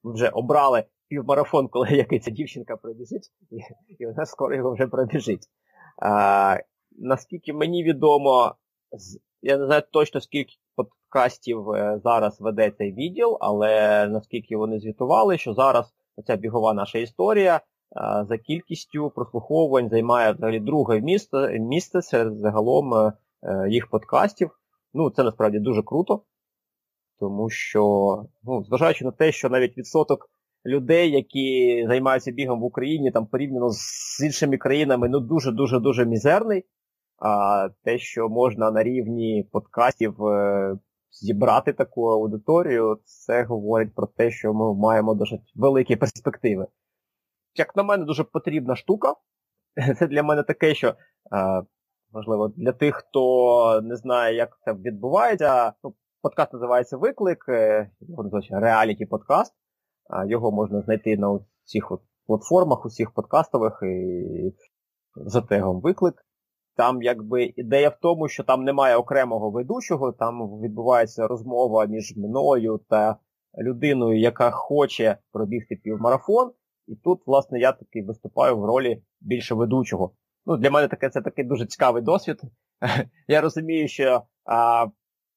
вже обрали півмарафон, коли якась дівчинка пробіжить, і, і вона скоро його вже пробіжить. А, Наскільки мені відомо, я не знаю точно скільки подкастів е, зараз веде цей відділ, але наскільки вони звітували, що зараз ця бігова наша історія за кількістю прослуховувань займає взагалі друге місце місце серед загалом е, е, їх подкастів. Ну, це насправді дуже круто. Тому що, ну, зважаючи на те, що навіть відсоток людей, які займаються бігом в Україні, там порівняно з іншими країнами, ну дуже-дуже дуже мізерний. А те, що можна на рівні подкастів е, зібрати таку аудиторію, це говорить про те, що ми маємо досить великі перспективи. Як на мене, дуже потрібна штука. Це для мене таке, що, е, можливо, для тих, хто не знає, як це відбувається, ну, Подкаст називається Виклик, е, його називається реаліті подкаст. Його можна знайти на всіх платформах, усіх подкастових і за тегом Виклик. Там якби ідея в тому, що там немає окремого ведучого, там відбувається розмова між мною та людиною, яка хоче пробігти півмарафон. І тут, власне, я такий виступаю в ролі більше ведучого. Ну, Для мене таке це такий дуже цікавий досвід. Я розумію, що а,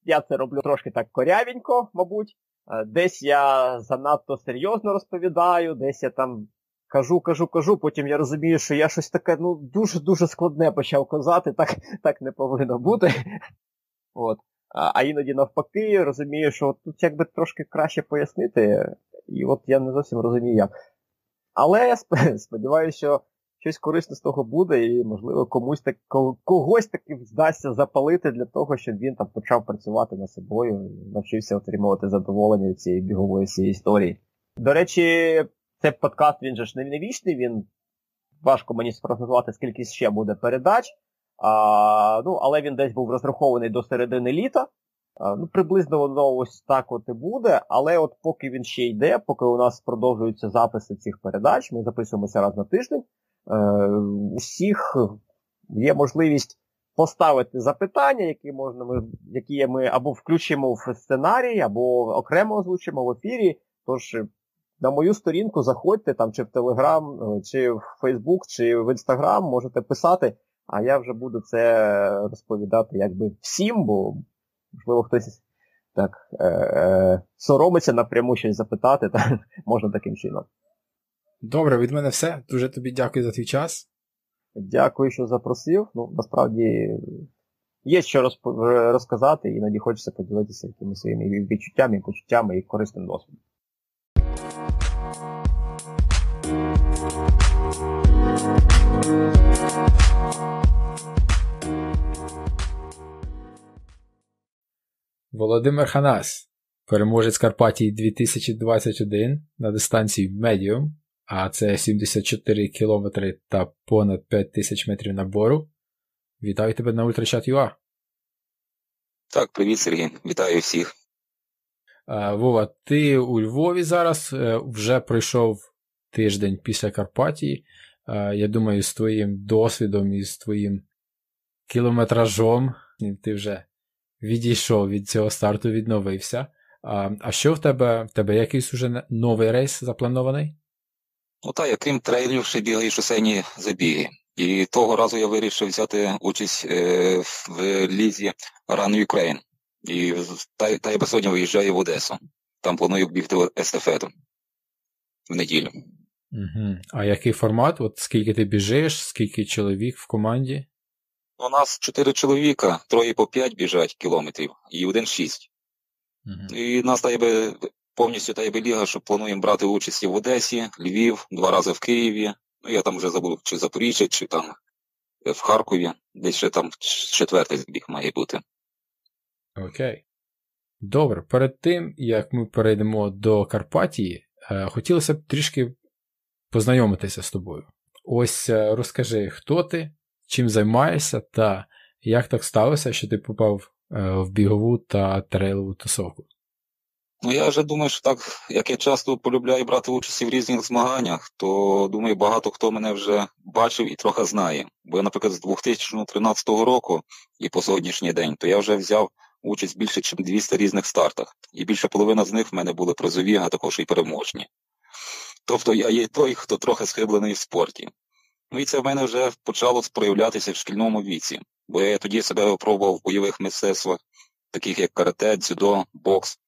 я це роблю трошки так корявенько, мабуть. Е, десь я занадто серйозно розповідаю, десь я там кажу, кажу, кажу, потім я розумію, що я щось таке ну, дуже-дуже складне почав казати, так так не повинно бути. От. А іноді навпаки, розумію, що тут якби трошки краще пояснити. і от я не зовсім розумію як. Але я сподіваюся, що щось корисне з того буде, і, можливо, комусь так, когось таки вдасться запалити для того, щоб він там почав працювати над собою навчився отримувати задоволення від цієї бігової цієї історії. До речі, цей подкаст він же ж не вічний, він важко мені спрогнозувати, скільки ще буде передач. А, ну, Але він десь був розрахований до середини літа. А, ну, Приблизно воно ось так от і буде. Але от поки він ще йде, поки у нас продовжуються записи цих передач, ми записуємося раз на тиждень. Е, усіх є можливість поставити запитання, які можна ми, які ми або включимо в сценарій, або окремо озвучимо в ефірі. Тож на мою сторінку заходьте там чи в Телеграм, чи в Фейсбук, чи в Інстаграм, можете писати, а я вже буду це розповідати якби всім, бо можливо хтось так е- е- соромиться напряму щось запитати, та можна таким чином. Добре, від мене все. Дуже тобі дякую за твій час. Дякую, що запросив. Ну, насправді є що розказати, іноді хочеться поділитися якимись своїми відчуттями, почуттями і корисним досвідом. Володимир Ханас, переможець Карпатії 2021 на дистанції Medium, а це 74 кілометри та понад 5 тисяч метрів набору. Вітаю тебе на Ультрачат ЮА. Так, привіт, Сергій. Вітаю всіх. Вова, ти у Львові зараз е, вже пройшов тиждень після Карпатії. Я думаю, з твоїм досвідом і з твоїм кілометражом ти вже відійшов від цього старту, відновився. А що в тебе? В тебе якийсь уже новий рейс запланований? Ну так, я крім трейлів, ще бігаю шосейні забіги. І того разу я вирішив взяти участь е, в лізі Run Ukraine. І та, та я сьогодні виїжджаю в Одесу. Там планую бігти естафету в неділю. Угу. А який формат? От скільки ти біжиш, скільки чоловік в команді? У нас чотири чоловіка, троє по п'ять біжать кілометрів і один шість. Угу. І нас та би повністю та би ліга, що плануємо брати участь в Одесі, Львів, два рази в Києві. Ну я там вже забув, чи Запоріжжя, чи там в Харкові, десь ще там четвертий збіг має бути. Окей. Добре, перед тим, як ми перейдемо до Карпатії, е, хотілося б трішки познайомитися з тобою. Ось е, розкажи, хто ти, чим займаєшся та як так сталося, що ти попав е, в бігову та трейлову тусовку. Ну, я вже думаю, що так, як я часто полюбляю брати участь в різних змаганнях, то думаю, багато хто мене вже бачив і трохи знає. Бо я, наприклад, з 2013 року і по сьогоднішній день, то я вже взяв участь більше, ніж 200 різних стартах. І більша половина з них в мене були призові, а також і переможні. Тобто я є той, хто трохи схиблений в спорті. Ну і це в мене вже почало проявлятися в шкільному віці, бо я тоді себе випробував в бойових мистецтвах, таких як карате, дзюдо, бокс.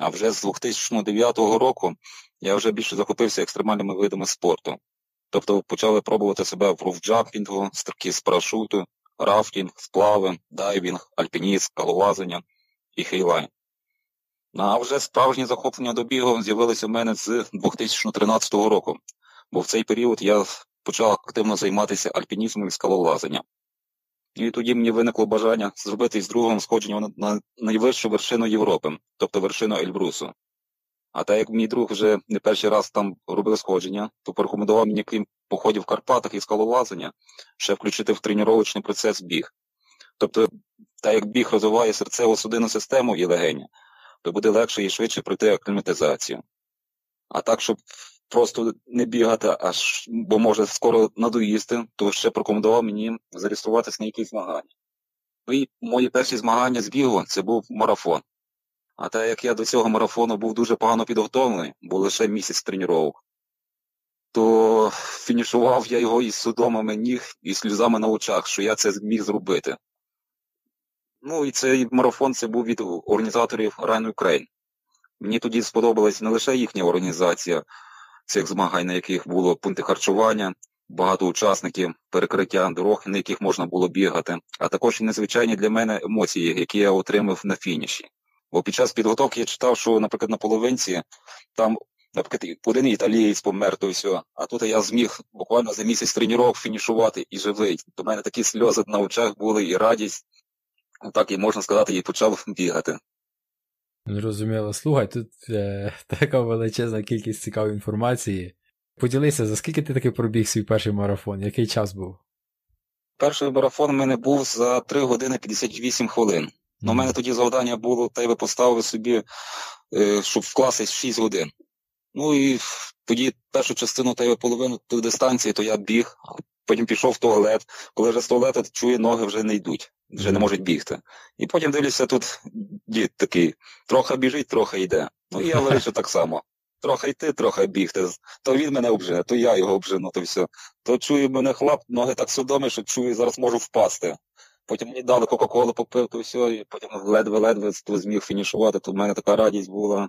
А вже з 2009 року я вже більше захопився екстремальними видами спорту. Тобто почали пробувати себе в роупджампінгу, стрибки з парашуту, рафтінг, сплави, дайвінг, альпінізм, скалолазання і хейлайн. Ну, а вже справжні захоплення до бігу з'явилися в мене з 2013 року, бо в цей період я почав активно займатися альпінізмом і скалолазанням. І тоді мені виникло бажання зробити із другого сходження на найвищу вершину Європи, тобто вершину Ельбрусу. А так як мій друг вже не перший раз там робив сходження, то порекомендував мені, крім походів в Карпатах і скалолазання, ще включити в тренувальний процес біг. Тобто, так як біг розвиває серцево судинну систему і легені, то буде легше і швидше пройти акліматизацію. А так, щоб просто не бігати, аж бо може скоро надоїсти, то ще порекомендував мені зареєструватися на якісь змагання. Ну і мої перші змагання з бігу це був марафон. А так як я до цього марафону був дуже погано підготовлений, бо лише місяць тренував, то фінішував я його із судомами ніг і сльозами на очах, що я це зміг зробити. Ну і цей марафон це був від організаторів Run Ukraine. Мені тоді сподобалась не лише їхня організація цих змагань, на яких було пункти харчування, багато учасників, перекриття дорог, на яких можна було бігати, а також і незвичайні для мене емоції, які я отримав на фініші. Бо під час підготовки я читав, що, наприклад, на половинці там наприклад, один італієць помер, то все. А тут я зміг буквально за місяць тренувок фінішувати і живий. До мене такі сльози на очах були і радість. Так і можна сказати, і почав бігати. Зрозуміло. Слухай, тут е, така величезна кількість цікавої інформації. Поділися, за скільки ти таки пробіг свій перший марафон? Який час був? Перший марафон у мене був за 3 години 58 хвилин. Ну, У мене тоді завдання було, та й ви поставили собі, е, щоб вкластись 6 годин. Ну і тоді першу частину та й половину ту дистанції, то я біг, потім пішов в туалет. Коли вже з туалету чую, ноги вже не йдуть, вже не можуть бігти. І потім дивлюся, тут дід такий, трохи біжить, трохи йде. Ну і я вирішив так само. Трохи йти, трохи бігти. То він мене обжене, то я його обжену, то все. То чую мене хлап, ноги так судоми, що чую, зараз можу впасти. Потім мені дали Кока-Колу, попив, то все, і потім ледве-ледве зміг фінішувати, то в мене така радість була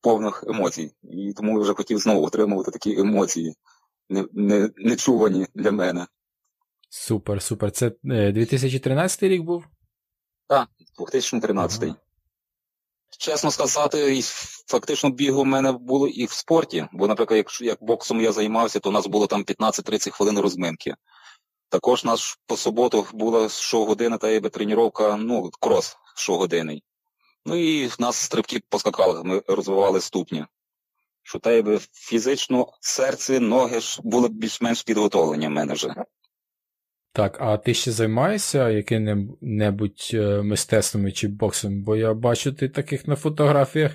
повних емоцій. І тому я вже хотів знову отримувати такі емоції, не, не для мене. Супер, супер. Це 2013 е, рік був? Так, 2013. Ага. Чесно сказати, фактично бігу в мене було і в спорті, бо, наприклад, якщо як боксом я займався, то у нас було там 15-30 хвилин розминки. Також нас по суботу була щогодина та єби треніровка, ну, крос щогодинний. Ну і в нас стрибки по скакалах, ми розвивали ступні. Що та єби фізично серце, ноги ж були більш-менш підготовлені в мене вже. Так, а ти ще займаєшся яким-небудь е, мистецтвом чи боксом? Бо я бачу ти таких на фотографіях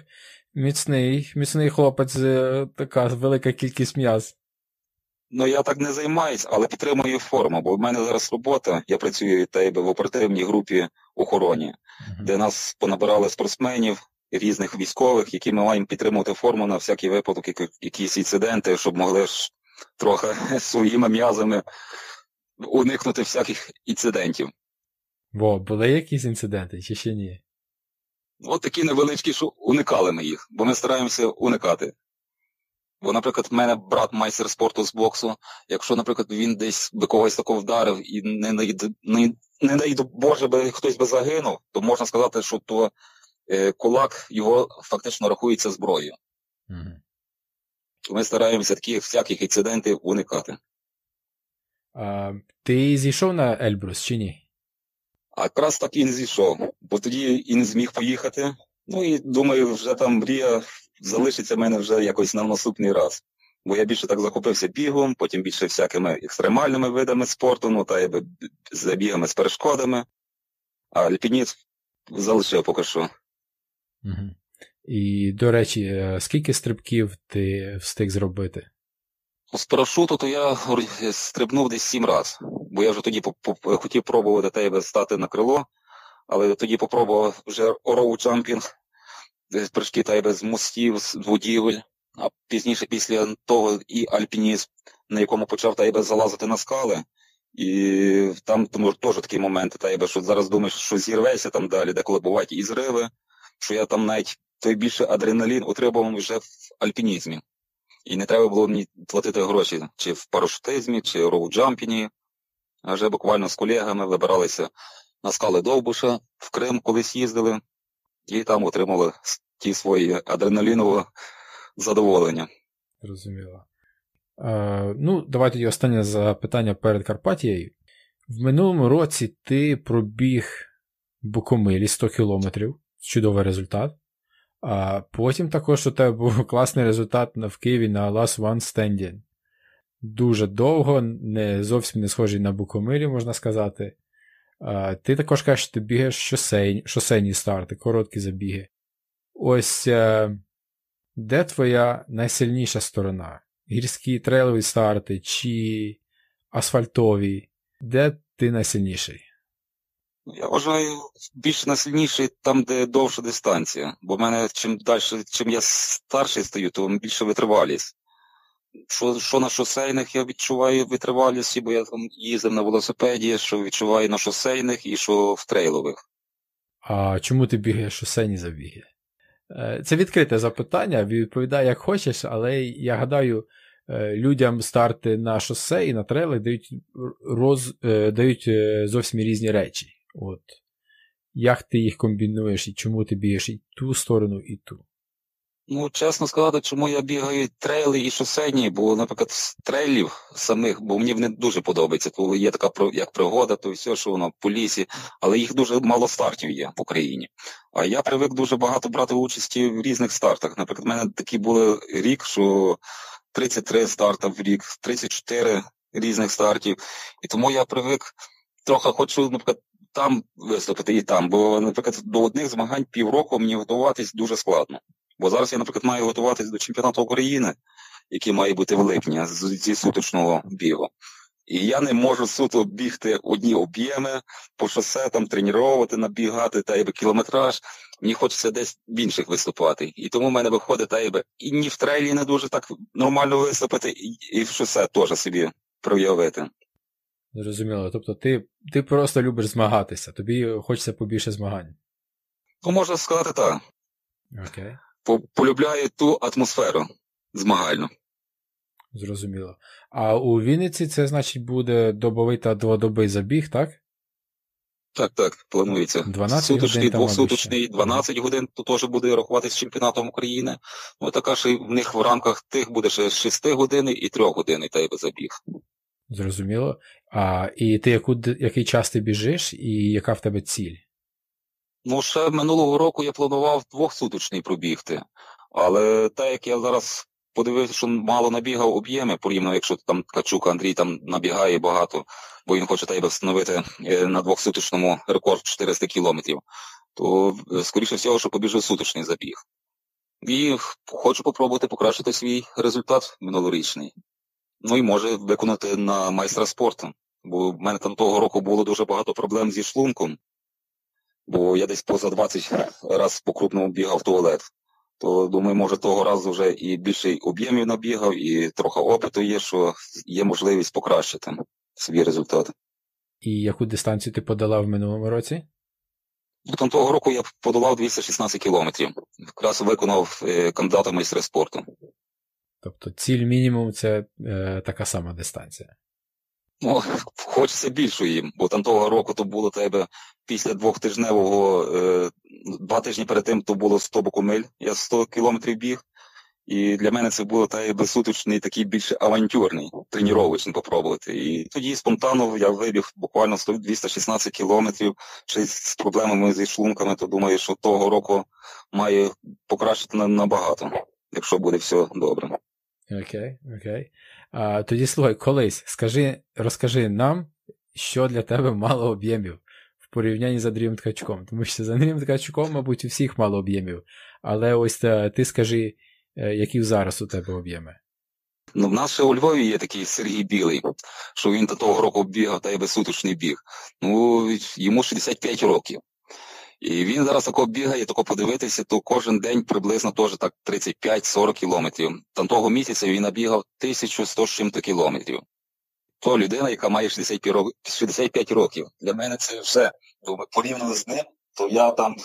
міцний, міцний хлопець, е, така велика кількість м'яз. Ну я так не займаюсь, але підтримую форму, бо в мене зараз робота, я працюю в оперативній групі охороні, uh-huh. де нас понабирали спортсменів, різних військових, які ми маємо підтримувати форму на всякий випадок, якісь інциденти, щоб могли ж трохи своїми м'язами уникнути всяких інцидентів. Во, були якісь інциденти, чи ще ні? От такі невеличкі, що уникали ми їх, бо ми стараємося уникати. Бо, наприклад, в мене брат майстер спорту з боксу. Якщо, наприклад, він десь би когось такого вдарив і не не, не дай Боже, би хтось би загинув, то можна сказати, що то кулак його фактично рахується зброєю. Mm. Ми стараємося таких всяких інцидентів уникати. А, Ти зійшов на Ельбрус чи ні? А якраз так і не зійшов, бо тоді і не зміг поїхати. Ну і думаю, вже там мрія залишиться в мене вже якось на наступний раз. Бо я більше так захопився бігом, потім більше всякими екстремальними видами спорту, ну та якби забігами з перешкодами, а альпініт залишив поки що. Угу. І, до речі, е, скільки стрибків ти встиг зробити? З парашуту то я стрибнув десь сім разів, бо я вже тоді хотів пробувати тебе стати на крило, але тоді попробував вже роу-джампінг, прыжки тебе з мостів, з будівель, а пізніше після того і альпінізм, на якому почав тебе залазити на скали. І там тому, теж такі моменти, тебе, що зараз думаєш, що зірвешся там далі, деколи бувають і зриви, що я там навіть той більше адреналін отримував вже в альпінізмі. І не треба було мені платити гроші чи в парашутизмі, чи в роуджампіні. А вже буквально з колегами вибиралися на скали Довбуша, в Крим колись їздили, і там отримали ті свої адреналінове задоволення. Зрозуміло. Е, ну, давай тоді останнє запитання перед Карпатією. В минулому році ти пробіг Букомилі 100 кілометрів. Чудовий результат. А потім також у тебе був класний результат в Києві на Last One Standing. Дуже довго, не зовсім не схожий на Букомилі, можна сказати. А, Ти також кажеш, що ти бігаєш шосейні, шосейні старти, короткі забіги. Ось е, де твоя найсильніша сторона? Гірські трейлові старти чи асфальтові? Де ти найсильніший? Я вважаю більш найсильніший там, де довша дистанція. Бо в мене чим далі, чим я старший стаю, то більше витривалість. Що що на шосейних я відчуваю витривалість, бо я там їздив на велосипеді, що відчуваю на шосейних і що в трейлових. А чому ти бігаєш шосейні забіги? Е, це відкрите запитання, відповідай як хочеш, але я гадаю, е, людям старти на шосе і на трейлах дають роз, е, дають зовсім різні речі. От. Як ти їх комбінуєш і чому ти бігаєш і ту сторону, і ту? Ну, чесно сказати, чому я бігаю трейли і шосейні, бо, наприклад, трейлів самих, бо мені вони дуже подобається. То є така як пригода, то все, що воно по лісі, але їх дуже мало стартів є в Україні. А я привик дуже багато брати участі в різних стартах. Наприклад, в мене такі були рік, що 33 старта в рік, 34 різних стартів. І тому я привик трохи хочу, наприклад, там виступити і там. Бо, наприклад, до одних змагань півроку мені готуватись дуже складно. Бо зараз я, наприклад, маю готуватись до чемпіонату України, який має бути в липні зі суточного бігу. І я не можу суто бігти одні об'єми по шосе, там тренувати, набігати та якби кілометраж. Мені хочеться десь в інших виступати. І тому в мене виходить та якби і ні в трейлі не дуже так нормально виступити, і, в шосе теж собі проявити. Зрозуміло. Тобто ти ти просто любиш змагатися, тобі хочеться побільше змагань. Ну, можна сказати так. Окей. Полюбляю ту атмосферу змагальну. Зрозуміло. А у Вінниці це, значить, буде добовий та дводобий забіг, так? Так, так, планується. 12 Суточний, двохсуточний, 12 годин то теж буде рахуватися чемпіонатом України. Ну, така ж в них в рамках тих буде ще 6 годин і 3 години тебе забіг. Зрозуміло. А і ти яку, який час ти біжиш, і яка в тебе ціль? Ну, ще минулого року я планував двохсуточний пробігти. Але так як я зараз подивився, що мало набігав об'єми, порівняно, якщо там Качук Андрій там набігає багато, бо він хоче тебе встановити е, на двохсуточному рекорд 400 кілометрів, то е, скоріше всього, що побіжу суточний забіг. І хочу попробувати покращити свій результат минулорічний. Ну і може виконати на майстра спорту. Бо в мене там того року було дуже багато проблем зі шлунком, бо я десь поза 20 разів по крупному бігав в туалет. То думаю, може того разу вже і більше об'ємів набігав, і трохи опиту є, що є можливість покращити свій результат. І яку дистанцію ти подала в минулому році? Ну, там того року я подолав 216 кілометрів. Якраз виконав е, кандидата майстри спорту. Тобто ціль мінімум це е, така сама дистанція. Ну, хочеться більшої, бо там того року то було тебе після двохтижневого, е, два тижні перед тим то було 100 бокомиль, я 100 кілометрів біг. І для мене це було та безсуточний, такий більш авантюрний, тренувачний попробувати. І тоді спонтанно я вибіг буквально 216 кілометрів, чи з проблемами зі шлунками, то думаю, що того року має покращити набагато, якщо буде все добре. Окей, окей. А, Тоді слухай, колись скажи, розкажи нам, що для тебе мало об'ємів в порівнянні з Андрієм Ткачком. Тому що з Андрієм Ткачком, мабуть, у всіх мало об'ємів. Але ось ти скажи, е, які зараз у тебе об'єми. Ну, в нас ще у Львові є такий Сергій Білий, що він до того року бігав та й безсуточний біг. Ну, йому 65 років. І він зараз тако бігає, тако подивитися, то кожен день приблизно теж так 35-40 кілометрів. Там того місяця він набігав 1100 з чим-то кілометрів. То людина, яка має 65 років. Для мене це все. Думаю, порівняно з ним, то я там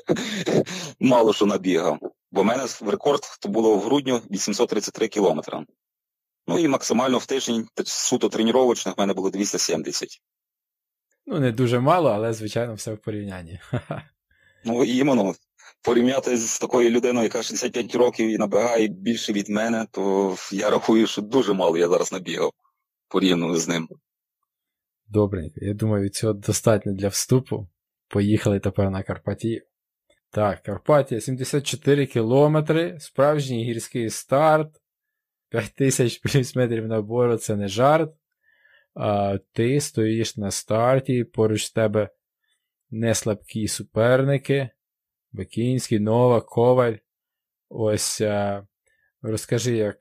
мало що набігав. Бо в мене рекорд то було в грудню 833 кілометри. Ну і максимально в тиждень суто тренувачних в мене було 270. Ну, не дуже мало, але, звичайно, все в порівнянні. Ну, іменно. Порівняти з такою людиною, яка 65 років і набігає більше від мене, то я рахую, що дуже мало я зараз набігав порівняно з ним. Добренько. Я думаю, цього достатньо для вступу. Поїхали тепер на Карпатію. Так, Карпатія 74 кілометри, справжній гірський старт. 5000 плюс метрів набору це не жарт ти стоїш на старті, поруч з тебе не слабкі суперники. Бекінський, Нова, Коваль. Ось розкажи, як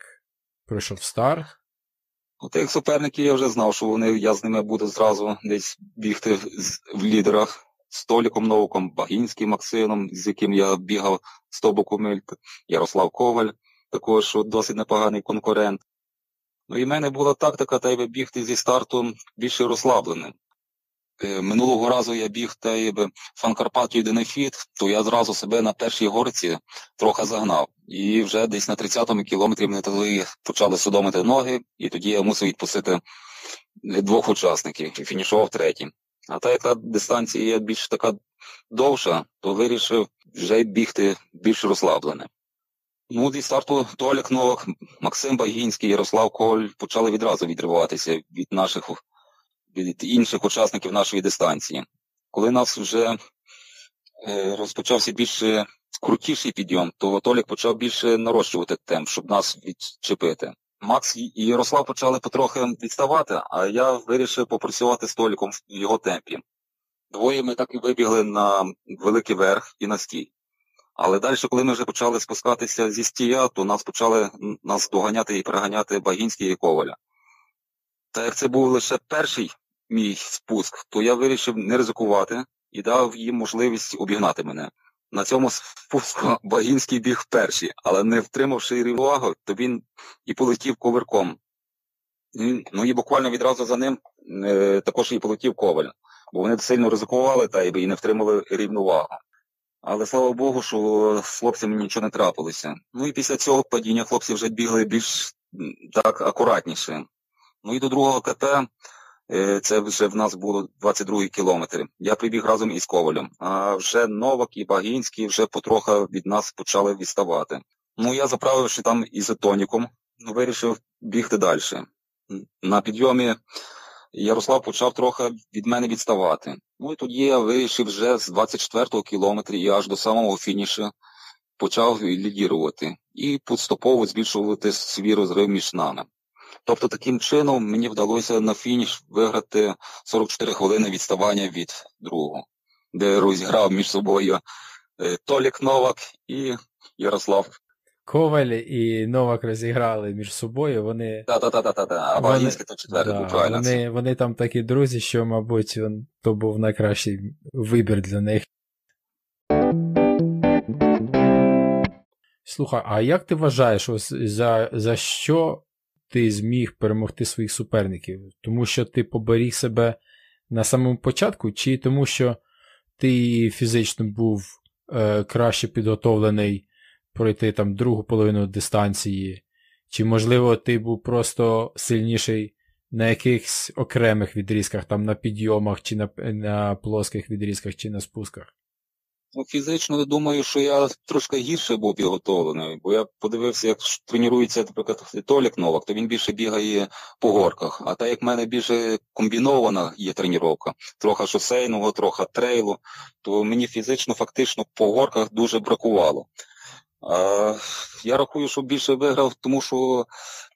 пройшов старт. У тих суперників я вже знав, що вони, я з ними буду зразу десь бігти в лідерах з Толіком Новиком, Багінським Максином, з яким я бігав з 100 бокомиль, Ярослав Коваль, також досить непоганий конкурент. Ну і в мене була тактика та й бігти зі старту більше розслабленим. Е, минулого разу я біг та й фанкарпатію Денефіт, то я зразу себе на першій горці трохи загнав. І вже десь на 30-му кілометрі мене тоді почали судомити ноги, і тоді я мусив відпустити двох учасників і фінішував третій. А та яка дистанція є більш така довша, то вирішив вже бігти більш розслабленим. Ну, зі старту Толік Новак, Максим Багінський, Ярослав Коль почали відразу відриватися від наших від інших учасників нашої дистанції. Коли нас вже е, розпочався більш крутіший підйом, то Толік почав більше нарощувати темп, щоб нас відчепити. Макс і Ярослав почали потрохи відставати, а я вирішив попрацювати з Толіком в його темпі. Двоє ми так і вибігли на великий верх і на стій. Але далі, коли ми вже почали спускатися зі стія, то нас почали нас доганяти і переганяти Багінський і Коваля. Та як це був лише перший мій спуск, то я вирішив не ризикувати і дав їм можливість обігнати мене. На цьому спуску Багінський біг перший, але не втримавши рівновагу, то він і полетів коверком. Ну і буквально відразу за ним е, також і полетів коваль, бо вони сильно ризикували та і не втримали рівновагу. Але слава Богу, що з хлопцями нічого не трапилося. Ну і після цього падіння хлопці вже бігли більш так акуратніше. Ну і до другого КТ е, це вже в нас було 22 кілометр. Я прибіг разом із Ковалем. А вже Новак і Багінський вже потрохи від нас почали відставати. Ну я заправивши там ізотоніком, вирішив бігти далі. На підйомі Ярослав почав трохи від мене відставати. Ну і тоді я вирішив вже з 24-го кілометра і аж до самого фінішу почав лідірувати і поступово збільшувати свій розрив між нами. Тобто таким чином мені вдалося на фініш виграти 44 хвилини відставання від другого, де розіграв між собою е, Толік Новак і Ярослав Коваль і Новак розіграли між собою. Вони. Да, був. Вони, вони там такі друзі, що, мабуть, він, то був найкращий вибір для них. Слухай, а як ти вважаєш, ось за, за що ти зміг перемогти своїх суперників? Тому що ти поберіг себе на самому початку, чи тому, що ти фізично був е, краще підготовлений пройти там другу половину дистанції, чи, можливо, ти був просто сильніший на якихось окремих відрізках, там на підйомах, чи на на плоских відрізках, чи на спусках? Ну, Фізично думаю, що я трошки гірше був підготовлений, бо я подивився, як тренується, наприклад, Толік Новак, то він більше бігає по горках. А так як в мене більше комбінована є тренування, трохи шосейного, трохи трейлу, то мені фізично фактично по горках дуже бракувало. Я рахую, що більше виграв, тому що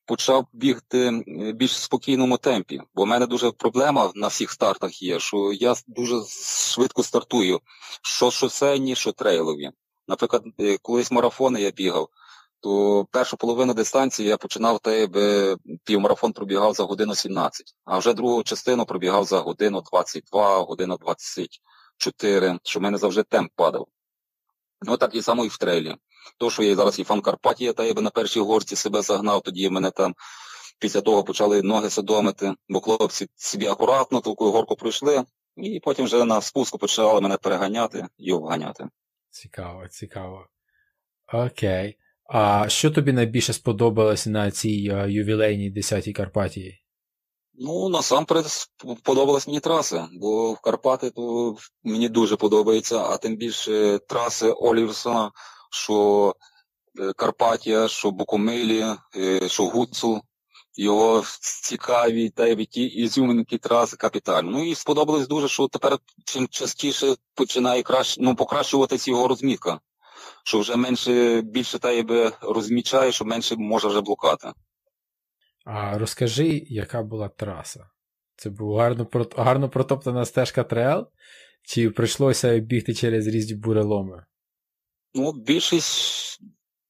почав бігти в більш спокійному темпі. Бо в мене дуже проблема на всіх стартах є, що я дуже швидко стартую, що шосейні, що трейлові. Наприклад, е, колись марафони я бігав, то першу половину дистанції я починав те, півмарафон пробігав за годину 17, а вже другу частину пробігав за годину 22, годину 24, що в мене завжди темп падав. Ну так і само і в трейлі. То, що я зараз і фан Карпатія, та я би на першій горці себе загнав, тоді мене там після того почали ноги садомити, бо хлопці собі акуратно таку горку пройшли, і потім вже на спуску почали мене переганяти і обганяти. Цікаво, цікаво. Окей. А що тобі найбільше сподобалось на цій uh, ювілейній 10-й Карпатії? Ну, насамперед подобалась мені траса, бо в Карпати то мені дуже подобається, а тим більше траси Олівсона що е, Карпатія, що Букомилі, е, що Гуцул, його цікаві та ті ізюминки траси капітально. Ну і сподобалось дуже, що тепер чим частіше починає краще, ну, покращуватися його розмітка, що вже менше більше та би розмічає, що менше може вже блукати. А розкажи, яка була траса? Це була гарно гарно протоптана стежка трейл, чи прийшлося бігти через різні буреломи? Ну, більшість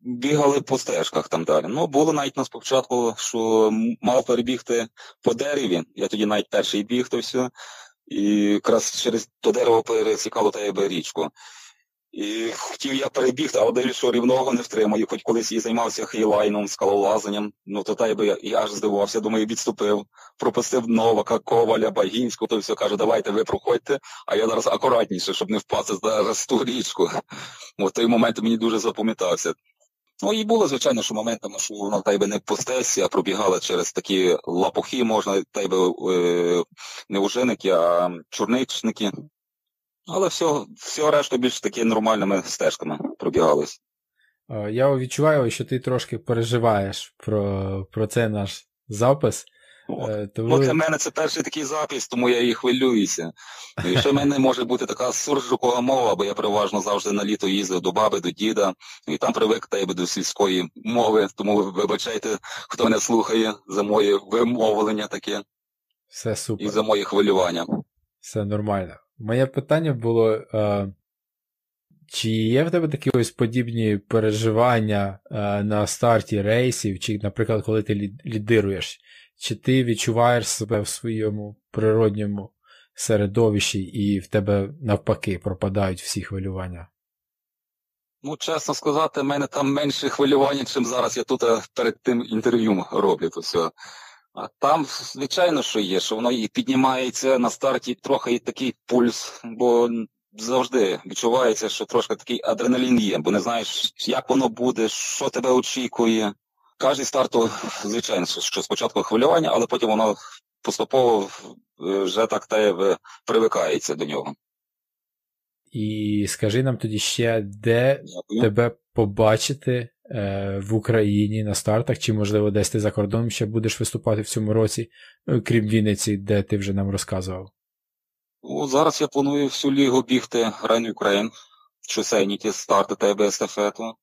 бігали по стежках там далі. Ну, було навіть на спочатку, що мав перебігти по дереві. Я тоді навіть перший біг, то все. І якраз через то дерево пересікало тебе річку. І хотів я перебігти, але дивлюсь, що рівного не втримаю. Хоч колись і займався хейлайном, скалолазанням. Ну то та я, я аж здивувався, думаю, відступив, пропустив Новака, Коваля, Багінську, то все каже, давайте ви проходьте, а я зараз акуратніше, щоб не впасти зараз ту річку. От той момент мені дуже запам'ятався. Ну і було, звичайно, що моментами, що воно та й би не по стесі, а пробігала через такі лапухи, можна, та й би е, не ужиники, а чорничники. Але все все решта більш таки нормальними стежками пробігалось. Я відчуваю, що ти трошки переживаєш про про цей наш запис. Е, тому... Ну, Для мене це перший такий запис, тому я і хвилююся. І ще в мене може бути така суржукова мова, бо я переважно завжди на літо їздив до баби, до діда, і там привик тебе до сільської мови, тому вибачайте, хто не слухає за моє вимовлення таке. Все супер. І за моє хвилювання. Все нормально. Моє питання було. Е... Чи є в тебе такі ось подібні переживання е, на старті рейсів, чи, наприклад, коли ти лідируєш? Чи ти відчуваєш себе в своєму природньому середовищі і в тебе навпаки пропадають всі хвилювання? Ну, чесно сказати, в мене там менше хвилювання, чим зараз я тут е, перед тим інтерв'ю роблю то все. А там, звичайно, що є, що воно і піднімається на старті трохи і такий пульс, бо завжди відчувається, що трошки такий адреналін є, бо не знаєш, як воно буде, що тебе очікує. Кожний старт, звичайно, що спочатку хвилювання, але потім воно поступово е, вже так те привикається до нього. І скажи нам тоді ще, де Дякую. тебе побачити е, в Україні на стартах, чи, можливо, десь ти за кордоном ще будеш виступати в цьому році, е, крім Вінниці, де ти вже нам розказував? Ну, Зараз я планую всю лігу бігти Рейн Україн, шосейні ті старти та естафету.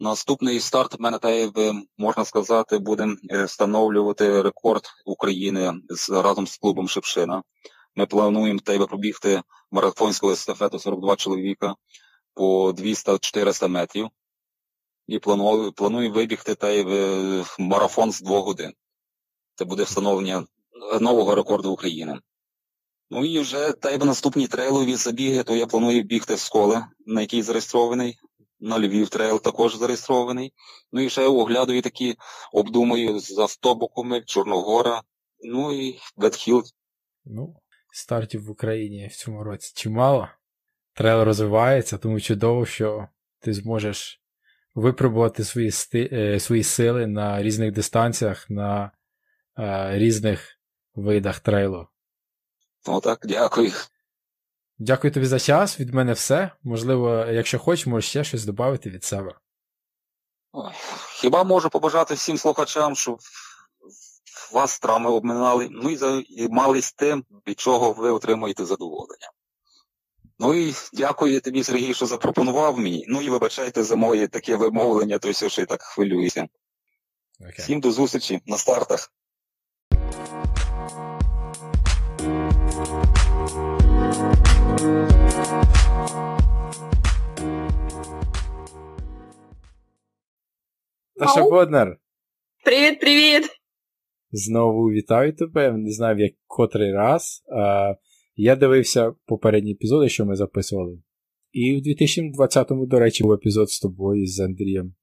Наступний старт в мене та можна сказати, будемо е, встановлювати рекорд України разом з клубом Шепшина. Ми плануємо тебе пробігти марафонську естафету 42 чоловіка по 200-400 метрів. І планую, планую вибігти та е, марафон з 2 годин. Це буде встановлення нового рекорду України. Ну і вже тебе наступні трейлові забіги, то я планую бігти в школи, на якій зареєстрований на Львів трейл також зареєстрований. Ну і ще оглядую такі, обдумую з автобуками, Чорногора, ну і Ветхіл. Ну, стартів в Україні в цьому році чимало. Трейл розвивається, тому чудово, що ти зможеш випробувати свої сти... Е, свої сили на різних дистанціях, на е, різних видах трейлу. Ну так, дякую. Дякую тобі за час. Від мене все. Можливо, якщо хочеш, можеш ще щось додати від себе. Хіба можу побажати всім слухачам, щоб вас травми обминали, ну і займались тим, від чого ви отримуєте задоволення. Ну і дякую тобі, Сергій, що запропонував мені. Ну і вибачайте за моє таке вимовлення, то все, що я так хвилююся. Okay. Всім до зустрічі на стартах. Таша Боднар. Привіт, привіт! Знову вітаю тебе. Не знаю, в як котрий раз. А, Я дивився попередні епізоди, що ми записували. І в 2020-му, до речі, був епізод з тобою з Андрієм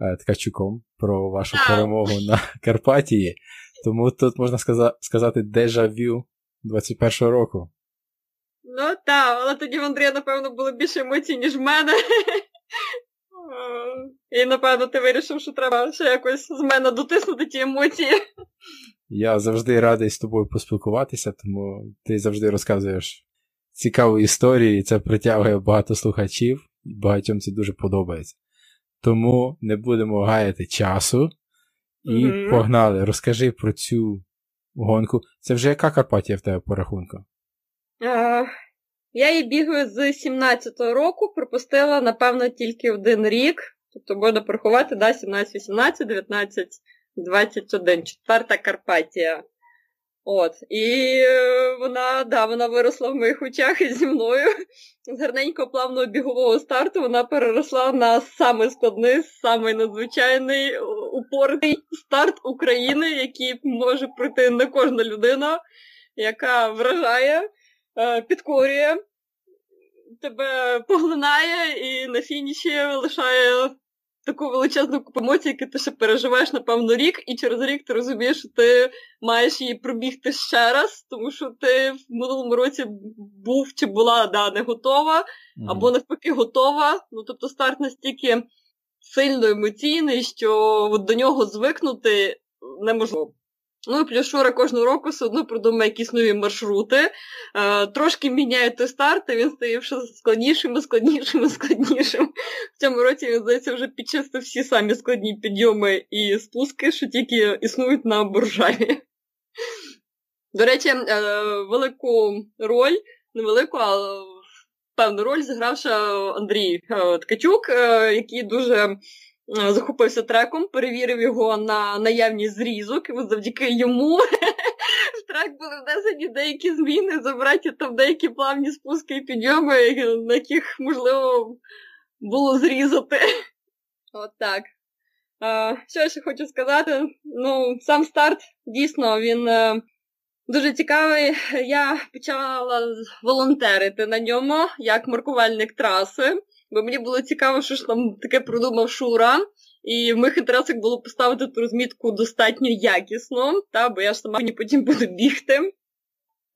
е, Ткачуком про вашу перемогу на Карпатії. Тому тут можна сказати дежавю 21-го року. Ну так, але тоді в Андрія, напевно, було більше емоцій, ніж в мене. І, напевно, ти вирішив, що треба ще якось з мене дотиснути ті емоції. Я завжди радий з тобою поспілкуватися, тому ти завжди розказуєш цікаву історію, і це притягує багато слухачів, і багатьом це дуже подобається. Тому не будемо гаяти часу. І mm-hmm. погнали, розкажи про цю гонку. Це вже яка Карпатія в тебе по рахунку? Uh, я її бігаю з 17-го року, пропустила, напевно, тільки один рік. Тобто можна порахувати, да, 17, 18, 19, 21, четверта Карпатія. От. І е, вона да, вона виросла в моїх очах і зі мною. З гарненького плавного бігового старту вона переросла на самий складний, самий надзвичайний упорний старт України, який може пройти не кожна людина, яка вражає. Е, підкорює, тебе поглинає і на фініші лишає таку величезну купу емоцій, які ти ще переживаєш, напевно, рік, і через рік ти розумієш, що ти маєш її пробігти ще раз, тому що ти в минулому році був чи була да, не готова, або навпаки готова. Ну, тобто старт настільки сильно емоційний, що до нього звикнути неможливо. Ну і плюс Шура кожного року все одно продумає якісь нові маршрути. Е, Трошки міняє той старт, і він стає все складнішим, і складнішим, і складнішим. В цьому році він, здається, вже підчистив всі самі складні підйоми і спуски, що тільки існують на буржаві. До речі, е, велику роль, не велику, а певну роль зігравши Андрій е, Ткачук, е, який дуже захопився треком, перевірив його на наявність зрізок, і завдяки йому в трек були внесені деякі зміни, забраті там деякі плавні спуски і підйоми, на яких можливо було зрізати. От так. Що я ще хочу сказати? Ну, сам старт дійсно він Дуже цікавий. Я почала волонтерити на ньому як маркувальник траси, бо мені було цікаво, що ж там таке продумав Шура. І в моїх інтересах було поставити ту розмітку достатньо якісно, та, бо я ж сама мені потім буду бігти.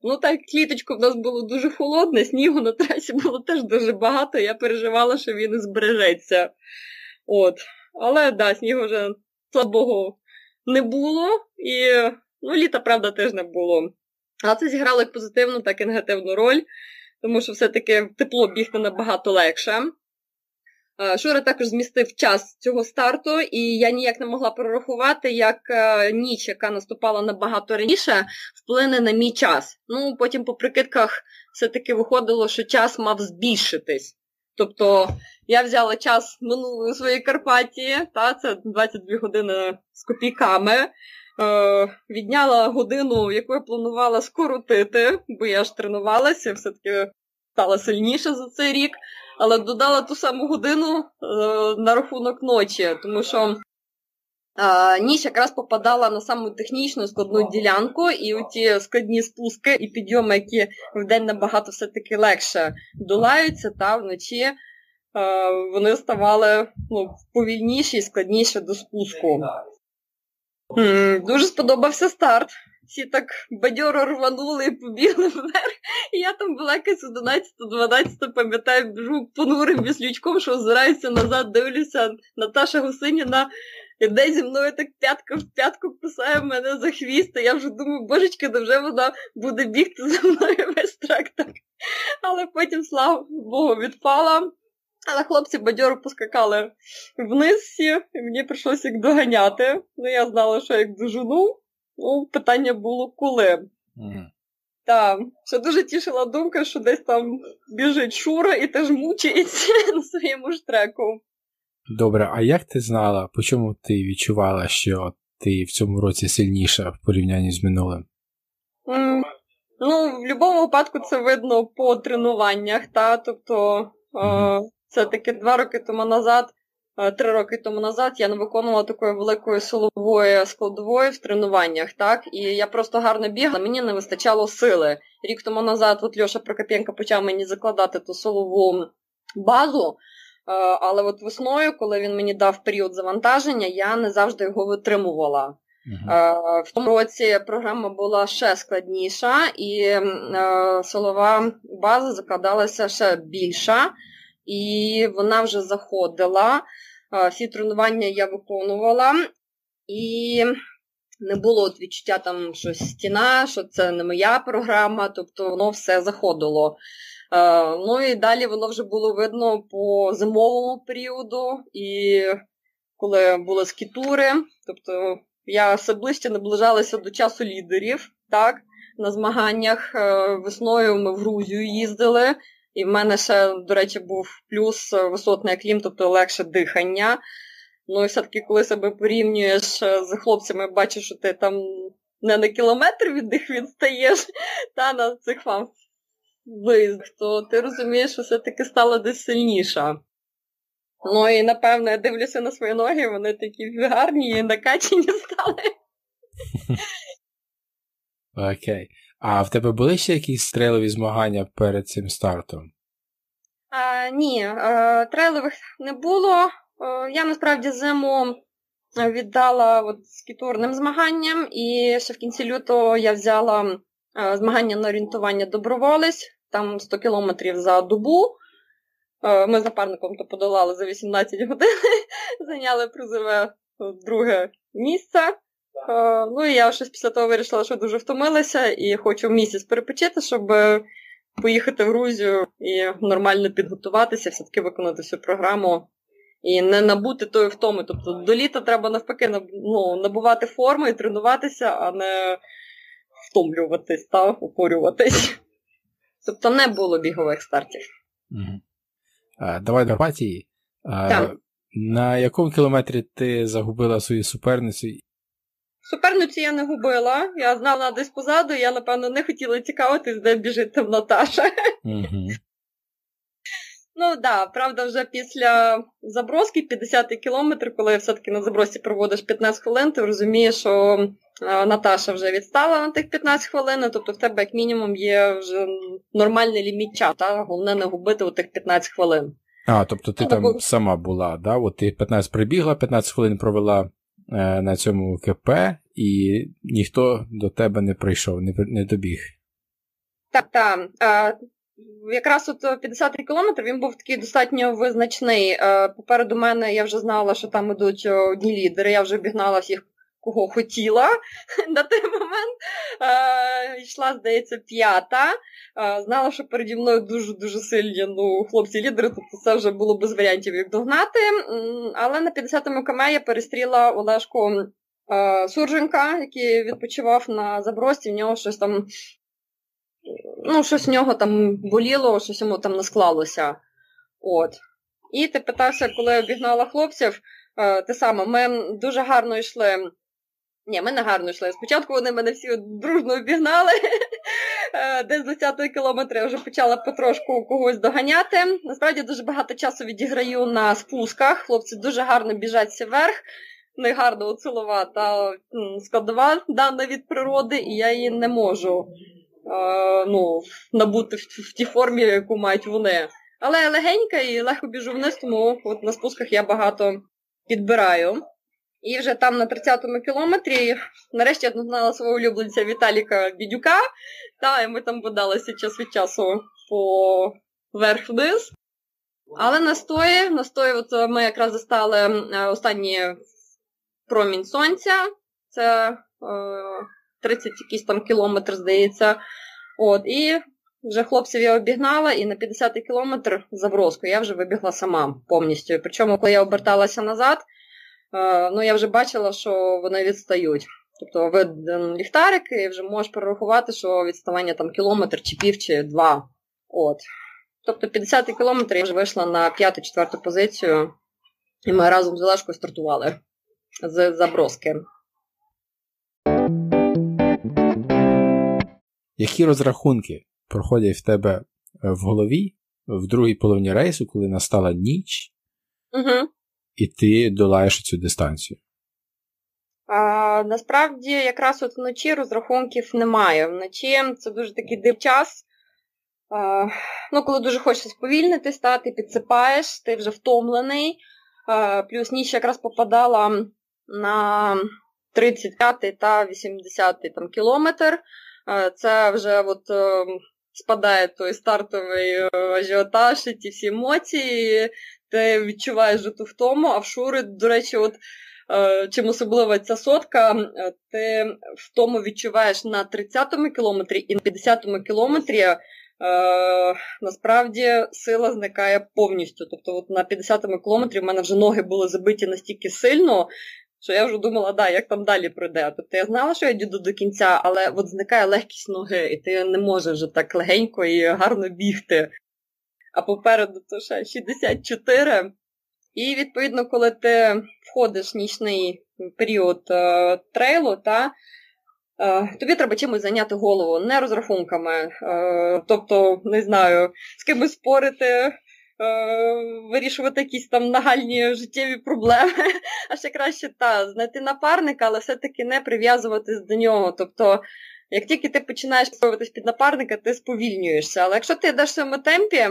Ну так, кліточку в нас було дуже холодне, снігу на трасі було теж дуже багато, я переживала, що він збережеться. От. Але да, снігу вже слабого не було. І Ну, літа, правда, теж не було. Але це зіграло як позитивну, так і негативну роль, тому що все-таки тепло бігти набагато легше. Шура також змістив час цього старту, і я ніяк не могла прорахувати, як е, ніч, яка наступала набагато раніше, вплине на мій час. Ну, потім по прикидках все-таки виходило, що час мав збільшитись. Тобто я взяла час минулої своєї Карпатії, та це 22 години з копійками. Е, відняла годину, яку я планувала скоротити, бо я ж тренувалася, все-таки стала сильніше за цей рік, але додала ту саму годину е, на рахунок ночі, тому що е, ніч якраз попадала на саму технічну складну ділянку, і ті складні спуски і підйоми, які в день набагато все-таки легше долаються, та вночі е, вони ставали ну, повільніші і складніші до спуску. Дуже сподобався старт. Всі так бадьоро рванули і побігли вверх. І я там була якась 11-12, пам'ятаю, біжу понурим віслючком, що озираюся назад, дивлюся, Наташа Гусиніна іде зі мною так п'ятка в п'ятку кусає мене за хвіст, і я вже думаю, божечки, вже вона буде бігти за мною весь трак так. Але потім, слава Богу, відпала. Але хлопці бадьоро поскакали вниз і мені прийшлося їх доганяти. Ну, я знала, що я їх дожену. Ну, питання було коли. Mm. Так, ще дуже тішила думка, що десь там біжить Шура і теж мучається на своєму штреку. Добре, а як ти знала, по чому ти відчувала, що ти в цьому році сильніша в порівнянні з минулим? Mm, ну, в будь-якому випадку це видно по тренуваннях, та, тобто. Mm-hmm. Це таки два роки тому назад, е, три роки тому назад я не виконувала такої великої силової складової в тренуваннях, так? І я просто гарно бігала, мені не вистачало сили. Рік тому назад от Льоша Прокопенко почав мені закладати ту силову базу. Е, але от весною, коли він мені дав період завантаження, я не завжди його витримувала. Uh-huh. В тому році програма була ще складніша, і силова база закладалася ще більша і вона вже заходила. Всі тренування я виконувала, і не було от відчуття, там, що стіна, що це не моя програма, тобто воно все заходило. Ну і далі воно вже було видно по зимовому періоду, і коли були скітури, тобто я все ближче наближалася до часу лідерів. так, На змаганнях е, весною ми в Грузію їздили. І в мене ще, до речі, був плюс е, висотний клім, тобто легше дихання. Ну і все-таки, коли себе порівнюєш е, з хлопцями, бачиш, що ти там не на кілометр від них відстаєш, та на цих вам виїздах, то ти розумієш, що все-таки стала десь сильніша. Ну і напевно я дивлюся на свої ноги, вони такі гарні і накачені стали. Окей. А в тебе були ще якісь стрелові змагання перед цим стартом? А, Ні, а, трейлових не було. А, я насправді зиму віддала от скітурним змаганням, і ще в кінці лютого я взяла змагання на орієнтування доброволець, там 100 кілометрів за добу. Ми з напарником то подолали за 18 годин, зайняли призове друге місце. Е, ну і я щось після того вирішила, що дуже втомилася і хочу місяць перепочити, щоб поїхати в Грузію і нормально підготуватися, все-таки виконати всю програму і не набути тої втоми. Тобто до літа треба навпаки ну, набувати форму і тренуватися, а не втомлюватись та упорюватись. Тобто не було бігових стартів. Угу. А, Давай Карпатії. Так. На якому кілометрі ти загубила свою суперницю? Суперницю я не губила, я знала десь позаду, я, напевно, не хотіла цікавитись, де біжить там Наташа. Угу. Ну так, да, правда, вже після заброски 50 кілометр, коли все-таки на забросі проводиш 15 хвилин, ти розумієш, що Наташа вже відстала на тих 15 хвилин, тобто в тебе як мінімум є вже нормальний ліміт часу, головне не губити у тих 15 хвилин. А, тобто ти ну, там бо... сама була, да? От ти 15 прибігла, 15 хвилин провела е, на цьому КП, і ніхто до тебе не прийшов, не не добіг. Так, так. Якраз от 50-й кілометр він був такий достатньо визначний. Е, попереду мене я вже знала, що там ідуть одні лідери, я вже обігнала всіх, кого хотіла на той момент. Е, йшла, здається, п'ята. Е, знала, що переді мною дуже-дуже сильні ну, хлопці-лідери, тобто це вже було без варіантів, як догнати. Але на 50-му км я перестріла Олешку Сурженка, який відпочивав на забрості, в нього щось там ну, щось в нього там боліло, щось йому там не склалося. От. І ти питався, коли обігнала хлопців, е, те саме, ми дуже гарно йшли. Ні, ми не гарно йшли. Спочатку вони мене всі дружно обігнали. Е, десь з 10-го кілометра я вже почала потрошку когось доганяти. Насправді дуже багато часу відіграю на спусках. Хлопці дуже гарно біжать всі вверх. Не гарно оцилова та складова дана від природи, і я її не можу ну, набути в, тій формі, яку мають вони. Але легенька і легко біжу вниз, тому от на спусках я багато підбираю. І вже там на 30-му кілометрі нарешті я знала свого улюбленця Віталіка Бідюка, та, і ми там бодалися час від часу по верх-вниз. Але настої, настої, от ми якраз застали е, останній промінь сонця. Це е, 30 якийсь там кілометр, здається. От, І вже хлопців я обігнала, і на 50-й кілометр заброску я вже вибігла сама повністю. Причому, коли я оберталася назад, ну я вже бачила, що вони відстають. Тобто виден ліхтарик, і вже можеш прорахувати, що відставання там кілометр чи пів, чи два. От. Тобто 50-й кілометр я вже вийшла на п'яту-четверту позицію, і ми разом з Олешкою стартували з заброски. Які розрахунки проходять в тебе е, в голові в другій половині рейсу, коли настала ніч, угу. І ти долаєш цю дистанцію? А, Насправді, якраз от вночі розрахунків немає. Вночі це дуже такий див час. А, ну, Коли дуже хочеться сповільнитись, та, ти підсипаєш, ти вже втомлений. А, плюс ніч якраз попадала на 35 та 80 там, кілометр. Це вже от е, спадає той стартовий е, ажіотаж і ті всі емоції, ти відчуваєш ту втому, а в шури, до речі, от е, чим особлива ця сотка, ти втому відчуваєш на 30-му кілометрі і на 50-му кілометрі. Е, насправді сила зникає повністю. Тобто, от на 50-му кілометрі в мене вже ноги були забиті настільки сильно, що я вже думала, да, як там далі пройде. Тобто я знала, що я діду до кінця, але от зникає легкість ноги, і ти не можеш вже так легенько і гарно бігти. А попереду то ще 64. І, відповідно, коли ти входиш в нічний період е, трейлу, та, е, тобі треба чимось зайняти голову, не розрахунками. Е, тобто, не знаю, з кимось спорити, Е, вирішувати якісь там нагальні життєві проблеми, а ще краще та, знайти напарника, але все-таки не прив'язуватись до нього. Тобто, як тільки ти починаєш підсовуватись під напарника, ти сповільнюєшся. Але якщо ти йдеш в своєму темпі,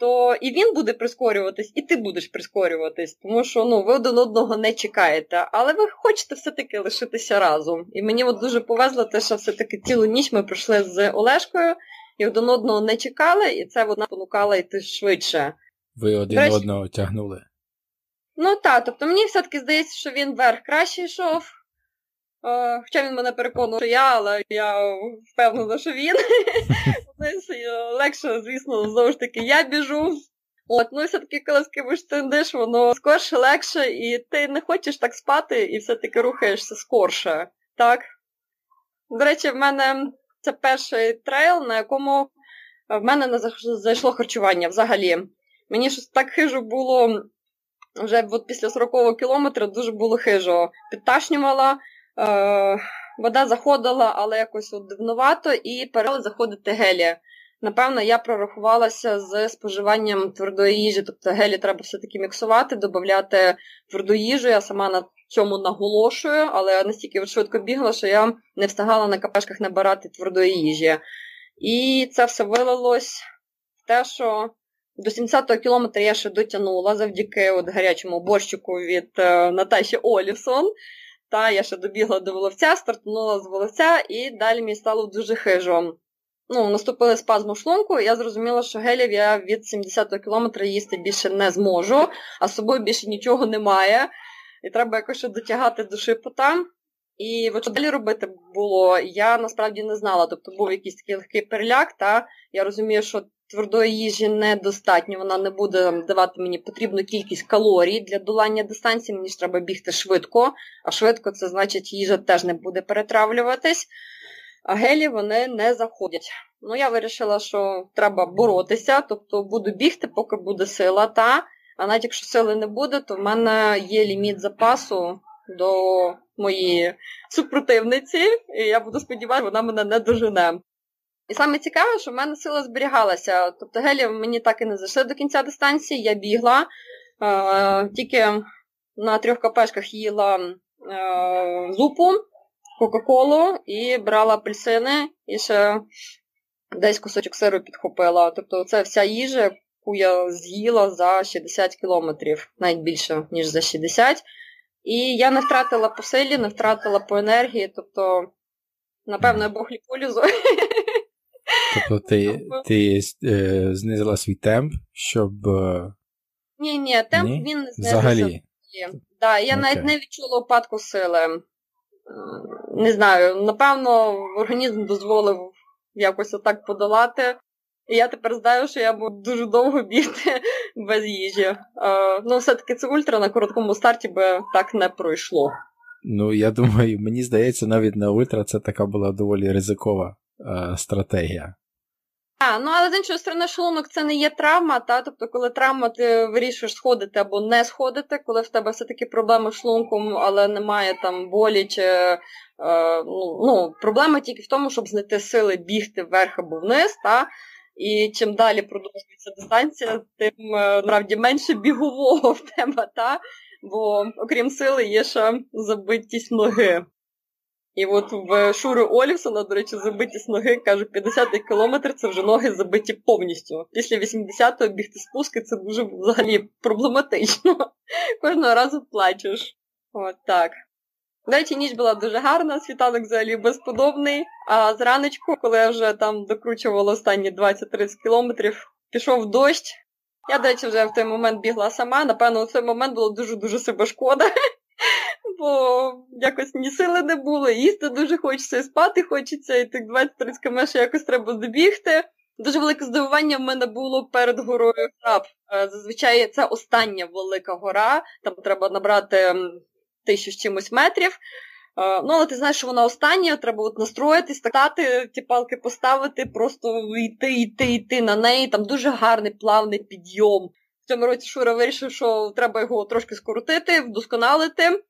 то і він буде прискорюватись, і ти будеш прискорюватись, тому що ну, ви один одного не чекаєте, але ви хочете все-таки лишитися разом. І мені от дуже повезло те, що все-таки цілу ніч ми пройшли з Олешкою і один одного не чекали, і це вона понукала йти швидше. Ви один речі... одного тягнули? Ну так, тобто мені все-таки здається, що він вверх краще йшов. Хоча він мене переконував, що я, але я впевнена, що він. Легше, звісно, знову ж таки, я біжу. От, ну все-таки, коли з кимось тендиш, воно скорше, легше, і ти не хочеш так спати, і все-таки рухаєшся скорше. Так. До речі, в мене це перший трейл, на якому в мене не зайшло харчування взагалі. Мені щось так хижо було вже от після 40-го кілометра дуже було хижо. Підташнювала, е, вода заходила, але якось от дивнувато, і перестали заходити гелі. Напевно, я прорахувалася з споживанням твердої їжі, тобто гелі треба все-таки міксувати, додати тверду їжу. Я сама на цьому наголошую, але настільки швидко бігла, що я не встигала на капешках набирати твердої їжі. І це все вилилось в те, що до 70-го кілометра я ще дотягнула завдяки от гарячому борщику від е, Наташі Олівсон. Та я ще добігла до воловця, стартанула з воловця, і далі мені стало дуже хижо. Ну, наступили спазм у шлунку, і я зрозуміла, що гелів я від 70-го кілометра їсти більше не зможу, а з собою більше нічого немає. І треба якось дотягати до шипота. І от що далі робити було, я насправді не знала. Тобто був якийсь такий легкий переляк, та я розумію, що твердої їжі недостатньо, вона не буде давати мені потрібну кількість калорій для долання дистанції, мені ж треба бігти швидко, а швидко це значить, їжа теж не буде перетравлюватись, а гелі вони не заходять. Ну, я вирішила, що треба боротися, тобто буду бігти, поки буде сила, та, а навіть якщо сили не буде, то в мене є ліміт запасу до моєї супротивниці, і я буду сподіватися, вона мене не дожене. І саме цікаве, що в мене сила зберігалася. Тобто гелі мені так і не зайшли до кінця дистанції, я бігла, е, тільки на трьох капешках їла е, зупу, Кока-Колу і брала апельсини і ще десь кусочок сиру підхопила. Тобто це вся їжа, яку я з'їла за 60 кілометрів, навіть більше, ніж за 60. І я не втратила по силі, не втратила по енергії, тобто, напевно, я Бог ліполізу. Тобто ти ти е, знизила свій темп, щоб. Е, ні, ні, темп ні? він. Взагалі. Да, я okay. навіть не відчула опадку сили. Не знаю, напевно, організм дозволив якось отак подолати. І я тепер знаю, що я буду дуже довго бігти без їжі. Е, ну, все-таки це ультра на короткому старті би так не пройшло. Ну, я думаю, мені здається, навіть на ультра це така була доволі ризикова е, стратегія. А, ну але з іншої сторони, шлунок це не є травма, та? тобто, коли травма, ти вирішуєш сходити або не сходити, коли в тебе все-таки проблеми з шлунком, але немає там болі чи е, ну, ну, проблема тільки в тому, щоб знайти сили бігти вверх або вниз. Та? І чим далі продовжується дистанція, тим е, насправді менше бігового в тебе, та? бо окрім сили є ще забитість ноги. І от в Шури Олівсона, до речі, забитість ноги, кажу, 50-й кілометр це вже ноги забиті повністю. Після 80-го бігти спуски це дуже взагалі проблематично. Кожного разу плачеш. От так. Речі, ніч була дуже гарна, світанок взагалі безподобний. А зранечку, коли я вже там докручувала останні 20-30 кілометрів, пішов дощ. Я, до речі, вже в той момент бігла сама. Напевно, у цей момент було дуже-дуже себе шкода. Бо якось ні сили не було, їсти дуже хочеться, і спати хочеться, і тих 20-30 км якось треба добігти. Дуже велике здивування в мене було перед горою Храб. Е, зазвичай це остання велика гора, там треба набрати тисячу з чимось метрів. Е, ну, але ти знаєш, що вона остання, треба от настроїтись, стати, ті палки поставити, просто йти, йти, йти на неї. Там дуже гарний плавний підйом. В цьому році Шура вирішив, що треба його трошки скоротити, вдосконалити.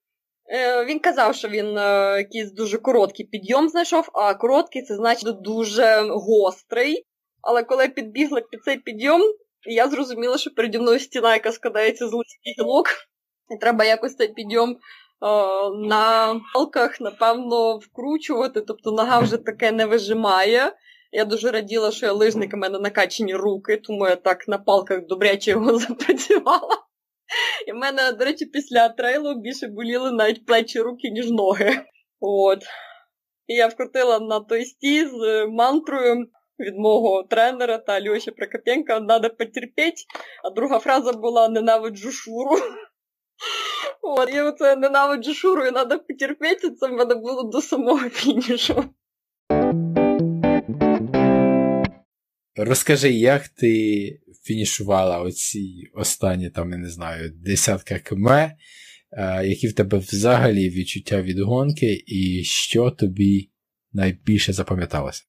Е, він казав, що він е, якийсь дуже короткий підйом знайшов, а короткий це значить дуже гострий. Але коли я підбігла під цей підйом, я зрозуміла, що переді мною стіна, яка складається з листів гілок, і треба якось цей підйом на палках, напевно, вкручувати, тобто нога вже таке не вижимає. Я дуже раділа, що я лижник, у мене накачені руки, тому я так на палках добряче його запрацювала. І в мене, до речі, після трейлу більше боліли навіть плечі руки, ніж ноги. От. І я вкрутила на той стій з мантрою від мого тренера та Льоші Прокопенка «Надо потерпіть», а друга фраза була Ненавиджу шуру. От, я оце ненавиджу шуру, і треба потерпіти, це в мене було до самого фінішу. Розкажи, як ти фінішувала оці останні, там, я не знаю, десятка км, е, які в тебе взагалі відчуття від гонки, і що тобі найбільше запам'яталося?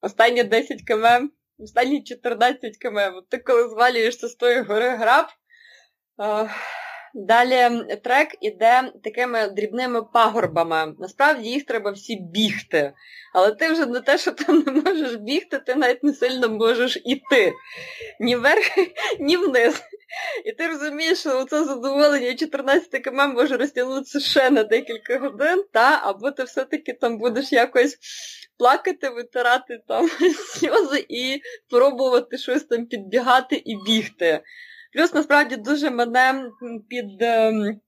Останні 10 км, останні 14 км. Ти коли звалюєшся з тої гори граб, е, Далі трек іде такими дрібними пагорбами. Насправді їх треба всі бігти. Але ти вже не те, що там не можеш бігти, ти навіть не сильно можеш іти. Ні вверх, ні вниз. І ти розумієш, що це задоволення 14 км може розтягнутися ще на декілька годин, та? або ти все-таки там будеш якось плакати, витирати там сльози і пробувати щось там підбігати і бігти. Плюс насправді дуже мене під. Ем,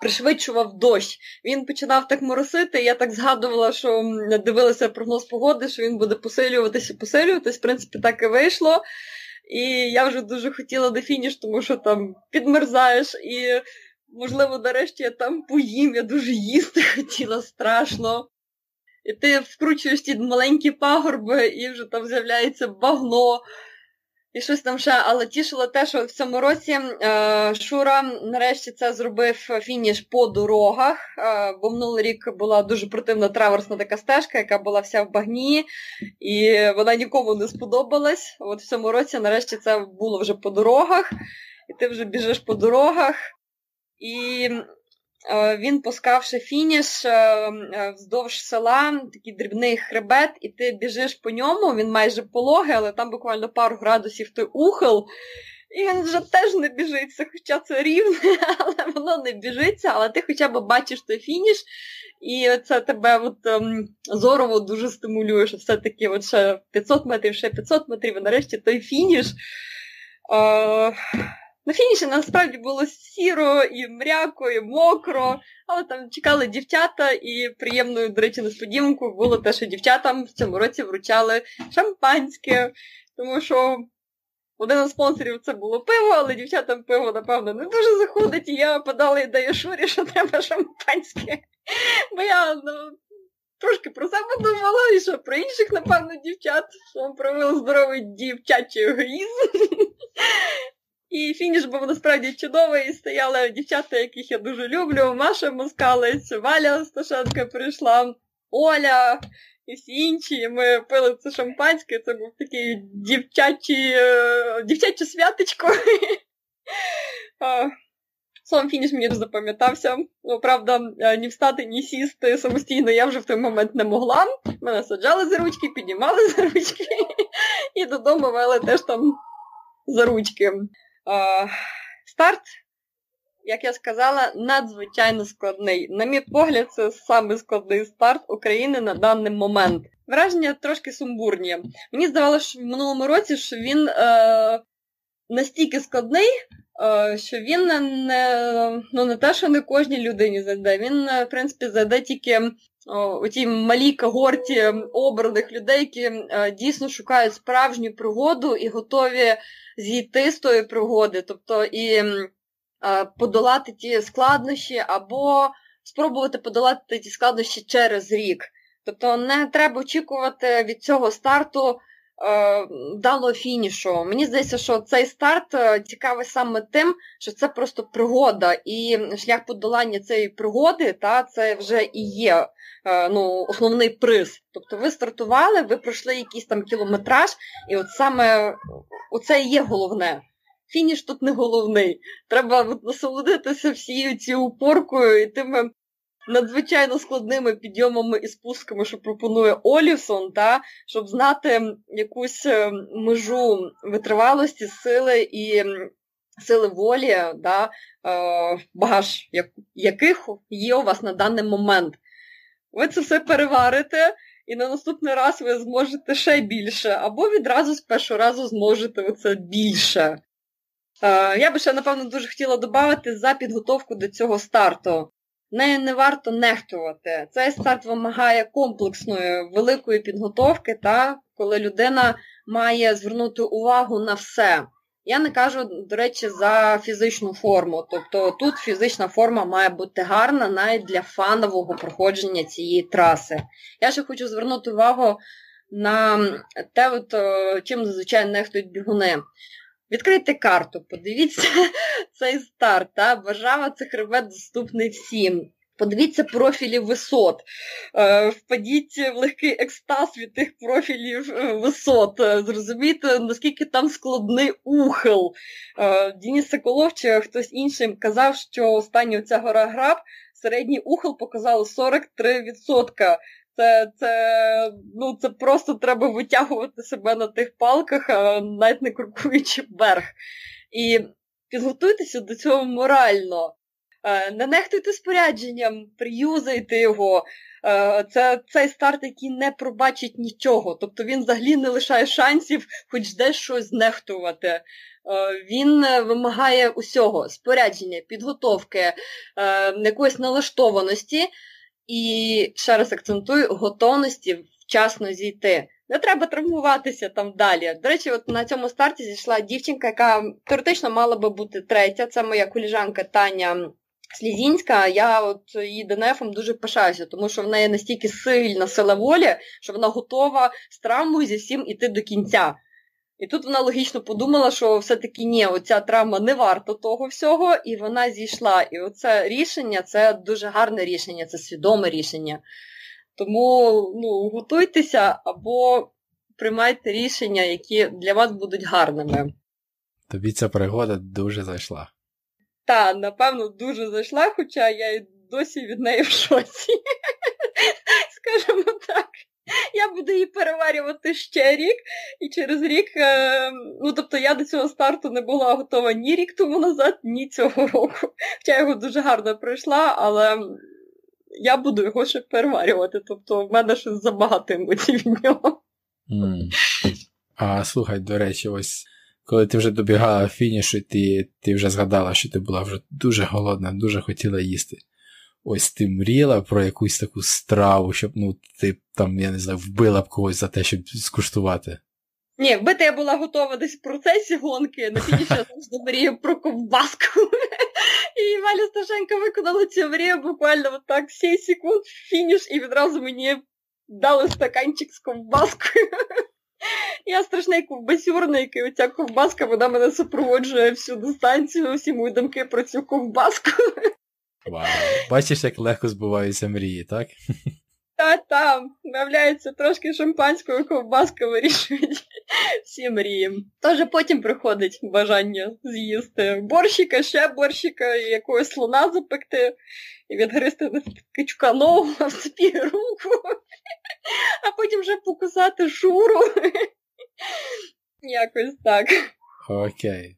пришвидшував дощ. Він починав так моросити, я так згадувала, що дивилася прогноз погоди, що він буде посилюватися посилюватись. В принципі, так і вийшло. І я вже дуже хотіла до фініш, тому що там підмерзаєш, і, можливо, нарешті я там поїм, я дуже їсти хотіла страшно. І ти вкручуєш ті маленькі пагорби, і вже там з'являється багно. І щось там ще, але тішило те, що в цьому році е, Шура нарешті це зробив фініш по дорогах, е, бо минулий рік була дуже противна траверсна така стежка, яка була вся в багні, і вона нікому не сподобалась. От в цьому році нарешті це було вже по дорогах, і ти вже біжиш по дорогах. І він пускавши фініш е, е, вздовж села, такий дрібний хребет, і ти біжиш по ньому, він майже пологий, але там буквально пару градусів той ухил. І він вже теж не біжиться, хоча це рівне, але воно не біжиться, але ти хоча б бачиш той фініш, і це тебе от, ем, зорово дуже стимулює, що все-таки от ще 500 метрів, ще 500 метрів, і нарешті той фініш. Е, на фініші насправді було сіро, і мряко, і мокро, але там чекали дівчата, і приємною, до речі, несподіванкою було те, що дівчатам в цьому році вручали шампанське, тому що один із спонсорів це було пиво, але дівчатам пиво, напевно, не дуже заходить, і я подала ідею Шурі, що треба шампанське. Бо я ну, трошки про себе думала, і що про інших, напевно, дівчат, що проявили здоровий дівчачий егоїзм. І фініш був насправді чудовий. Стояли дівчата, яких я дуже люблю. Маша Москалець, Валя Сташенка прийшла, Оля і всі інші. Ми пили це шампанське, це був такий дівчачий, е, дівчаче святочко. Сам фініш мені запам'ятався. Ну, правда, е, ні встати, ні сісти самостійно я вже в той момент не могла. Мене саджали за ручки, піднімали за ручки і додому вели теж там за ручки. Старт, як я сказала, надзвичайно складний. На мій погляд, це самий складний старт України на даний момент. Враження трошки сумбурні. Мені здавалося, що в минулому році що він е, настільки складний, е, що він не ну, не те, що не кожній людині зайде. Він, е, в принципі, зайде тільки у тій малій когорті обраних людей, які е, дійсно шукають справжню пригоду і готові зійти з тої пригоди, тобто і е, подолати ті складнощі, або спробувати подолати ті складнощі через рік. Тобто не треба очікувати від цього старту е, вдалого фінішу. Мені здається, що цей старт е, цікавий саме тим, що це просто пригода, і шлях подолання цієї пригоди, та, це вже і є Е, ну, основний приз. Тобто ви стартували, ви пройшли якийсь там кілометраж, і от саме оце і є головне. Фініш тут не головний. Треба насолодитися всією цією упоркою і тими надзвичайно складними підйомами і спусками, що пропонує Олісон, та, щоб знати якусь е, межу витривалості, сили і сили волі, да, е, багаж яких є у вас на даний момент. Ви це все переварите, і на наступний раз ви зможете ще більше, або відразу з першого разу зможете оце більше. Е, я би ще, напевно, дуже хотіла додати за підготовку до цього старту. Нею не варто нехтувати. Цей старт вимагає комплексної великої підготовки, та, коли людина має звернути увагу на все. Я не кажу, до речі, за фізичну форму. Тобто тут фізична форма має бути гарна навіть для фанового проходження цієї траси. Я ще хочу звернути увагу на те, от, чим зазвичай нехтують бігуни. Відкрийте карту, подивіться цей старт. Та? Вважава це хребет доступний всім. Подивіться профілі висот, е, впадіть в легкий екстаз від тих профілів е, висот. Е, зрозумійте, наскільки там складний ухил. Дініс Соколов чи хтось іншим казав, що остання ця гора граб середній ухил показало 43%. Це це, ну, це просто треба витягувати себе на тих палках, навіть не крокуючи вверх. І підготуйтеся до цього морально. Е, не нехтуйте спорядженням, приюзайте його. Е, це цей старт, який не пробачить нічого. Тобто він взагалі не лишає шансів хоч десь щось знехтувати. Е, він вимагає усього спорядження, підготовки, якоїсь налаштованості і, ще раз акцентую, готовності вчасно зійти. Не треба травмуватися там далі. До речі, от на цьому старті зійшла дівчинка, яка теоретично мала би бути третя. Це моя коліжанка Таня Слізінська, я от її ДНФом дуже пишаюся, тому що в неї настільки сильна сила волі, що вона готова з травмою зі всім іти до кінця. І тут вона логічно подумала, що все-таки ні, оця травма не варта того всього, і вона зійшла. І оце рішення це дуже гарне рішення, це свідоме рішення. Тому ну, готуйтеся або приймайте рішення, які для вас будуть гарними. Тобі ця пригода дуже зайшла. Та, напевно, дуже зайшла, хоча я й досі від неї в шоці. Скажімо так. Я буду її переварювати ще рік, і через рік, е, ну тобто я до цього старту не була готова ні рік тому назад, ні цього року. Хоча я його дуже гарно пройшла, але я буду його ще переварювати. Тобто в мене ще забагато емоцій від нього. Mm. А слухай, до речі, ось коли ти вже добігала фінішу, ти ти вже згадала, що ти була вже дуже голодна, дуже хотіла їсти. Ось ти мріяла про якусь таку страву, щоб ну, ти там, я не знаю, вбила б когось за те, щоб скуштувати. Ні, вбити я була готова десь в процесі гонки, на фініші я завжди мрію про ковбаску. І Валя Сташенко виконала цю мрію буквально от так 7 секунд фініш, і відразу мені дали стаканчик з ковбаскою. Я страшний ковбасюрник, і оця ковбаска, вона мене супроводжує всю дистанцію, всі мої думки про цю ковбаску. Вау. Бачиш, як легко збуваються мрії, так? Та там, виявляється, трошки шампанською ковбаска вирішують всі мрії. Тож потім приходить бажання з'їсти борщика, ще борщика, і якогось слона запекти, і відгристи кичка ногу, а вцепі руку, а потім вже покусати шуру. Якось так. Окей.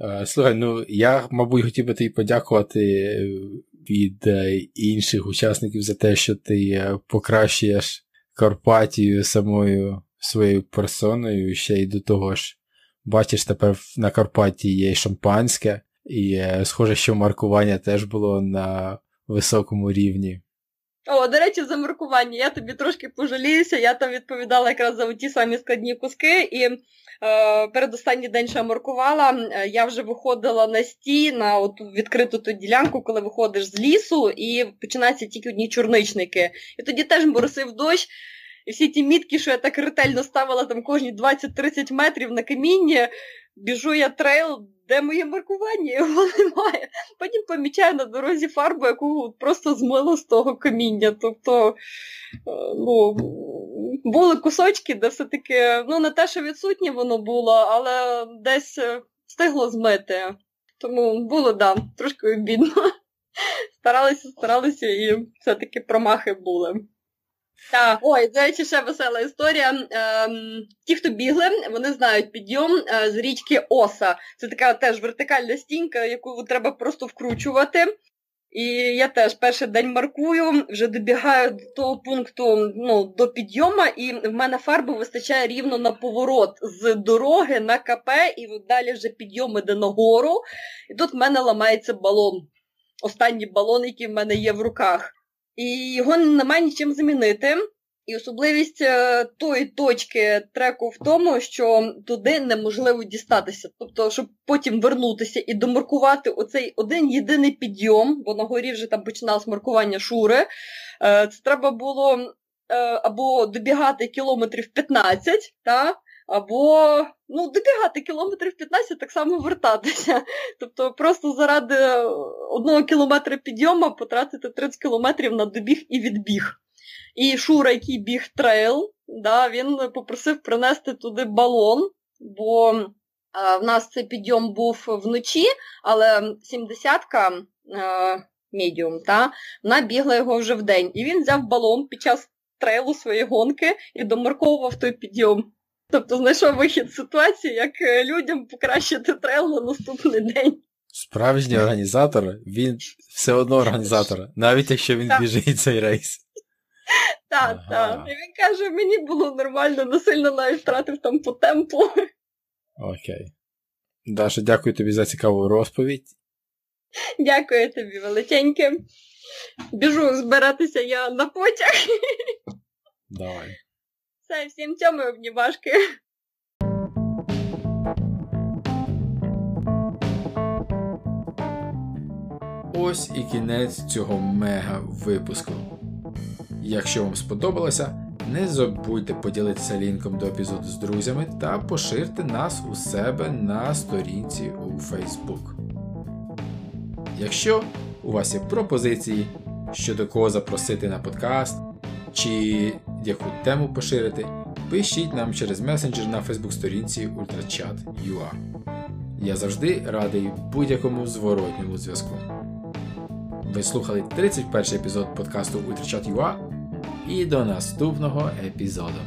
Е, слухай, ну я, мабуть, хотів би тобі подякувати від е, інших учасників за те, що ти е, покращуєш Карпатію самою своєю персоною, ще й до того ж, бачиш, тепер на Карпаті є шампанське, і схоже, що маркування теж було на високому рівні. О, до речі, за маркування. Я тобі трошки пожаліюся, я там відповідала якраз за ті самі складні куски, і е, передостанній день, що я маркувала, е, я вже виходила на стій, на от відкриту ту ділянку, коли виходиш з лісу, і починаються тільки одні чорничники. І тоді теж боросив дощ. І всі ті мітки, що я так ретельно ставила там кожні 20-30 метрів на камінні, біжу я трейл, де моє маркування? Його немає. Потім помічаю на дорозі фарбу, яку просто змило з того каміння. Тобто, е, ну, були кусочки, де все-таки, ну, не те, що відсутнє воно було, але десь е, встигло змити. Тому було, да, трошки обідно. Старалися, старалися, і все-таки промахи були. Так, ой, до речі, ще весела історія. Ем, ті, хто бігли, вони знають підйом е, з річки Оса. Це така теж вертикальна стінка, яку треба просто вкручувати. І я теж перший день маркую, вже добігаю до того пункту ну, до підйому, і в мене фарби вистачає рівно на поворот з дороги на КП, і далі вже підйом іде нагору. І тут в мене ламається балон. Останній балон, який в мене є в руках і його немає нічим замінити. І особливість е, тої точки треку в тому, що туди неможливо дістатися. Тобто, щоб потім вернутися і домаркувати оцей один єдиний підйом, бо на горі вже там починалось маркування шури. Е, це треба було е, або добігати кілометрів 15, та, або ну, добігати кілометрів 15, так само вертатися. Тобто просто заради одного кілометра підйому потратити 30 кілометрів на добіг і відбіг. І Шура, який біг трейл, да, він попросив принести туди балон, бо а, в нас цей підйом був вночі, але 70-ка медіум, та, вона бігла його вже вдень. І він взяв балон під час трейлу своєї гонки і домарковував той підйом. Тобто знайшов вихід з ситуації, як людям покращити трейл на наступний день. Справжній організатор, він все одно організатор, навіть якщо він біжить цей race. Так, ага. так. І він каже, мені було нормально, не сильно навіть втратив там по темпу. Окей. Даша, дякую тобі за цікаву розповідь. Дякую тобі, величеньке. Біжу збиратися я на потяг. Давай. Все, всім цьому обнімашки. Ось і кінець цього мега випуску. Якщо вам сподобалося, не забудьте поділитися лінком до епізоду з друзями та поширте нас у себе на сторінці у Facebook. Якщо у вас є пропозиції, щодо кого запросити на подкаст, чи яку тему поширити, пишіть нам через месенджер на Facebook сторінці ultrachat.ua. Я завжди радий будь-якому зворотньому зв'язку. Ви слухали 31 епізод подкасту Ultrachat.ua і до наступного епізоду.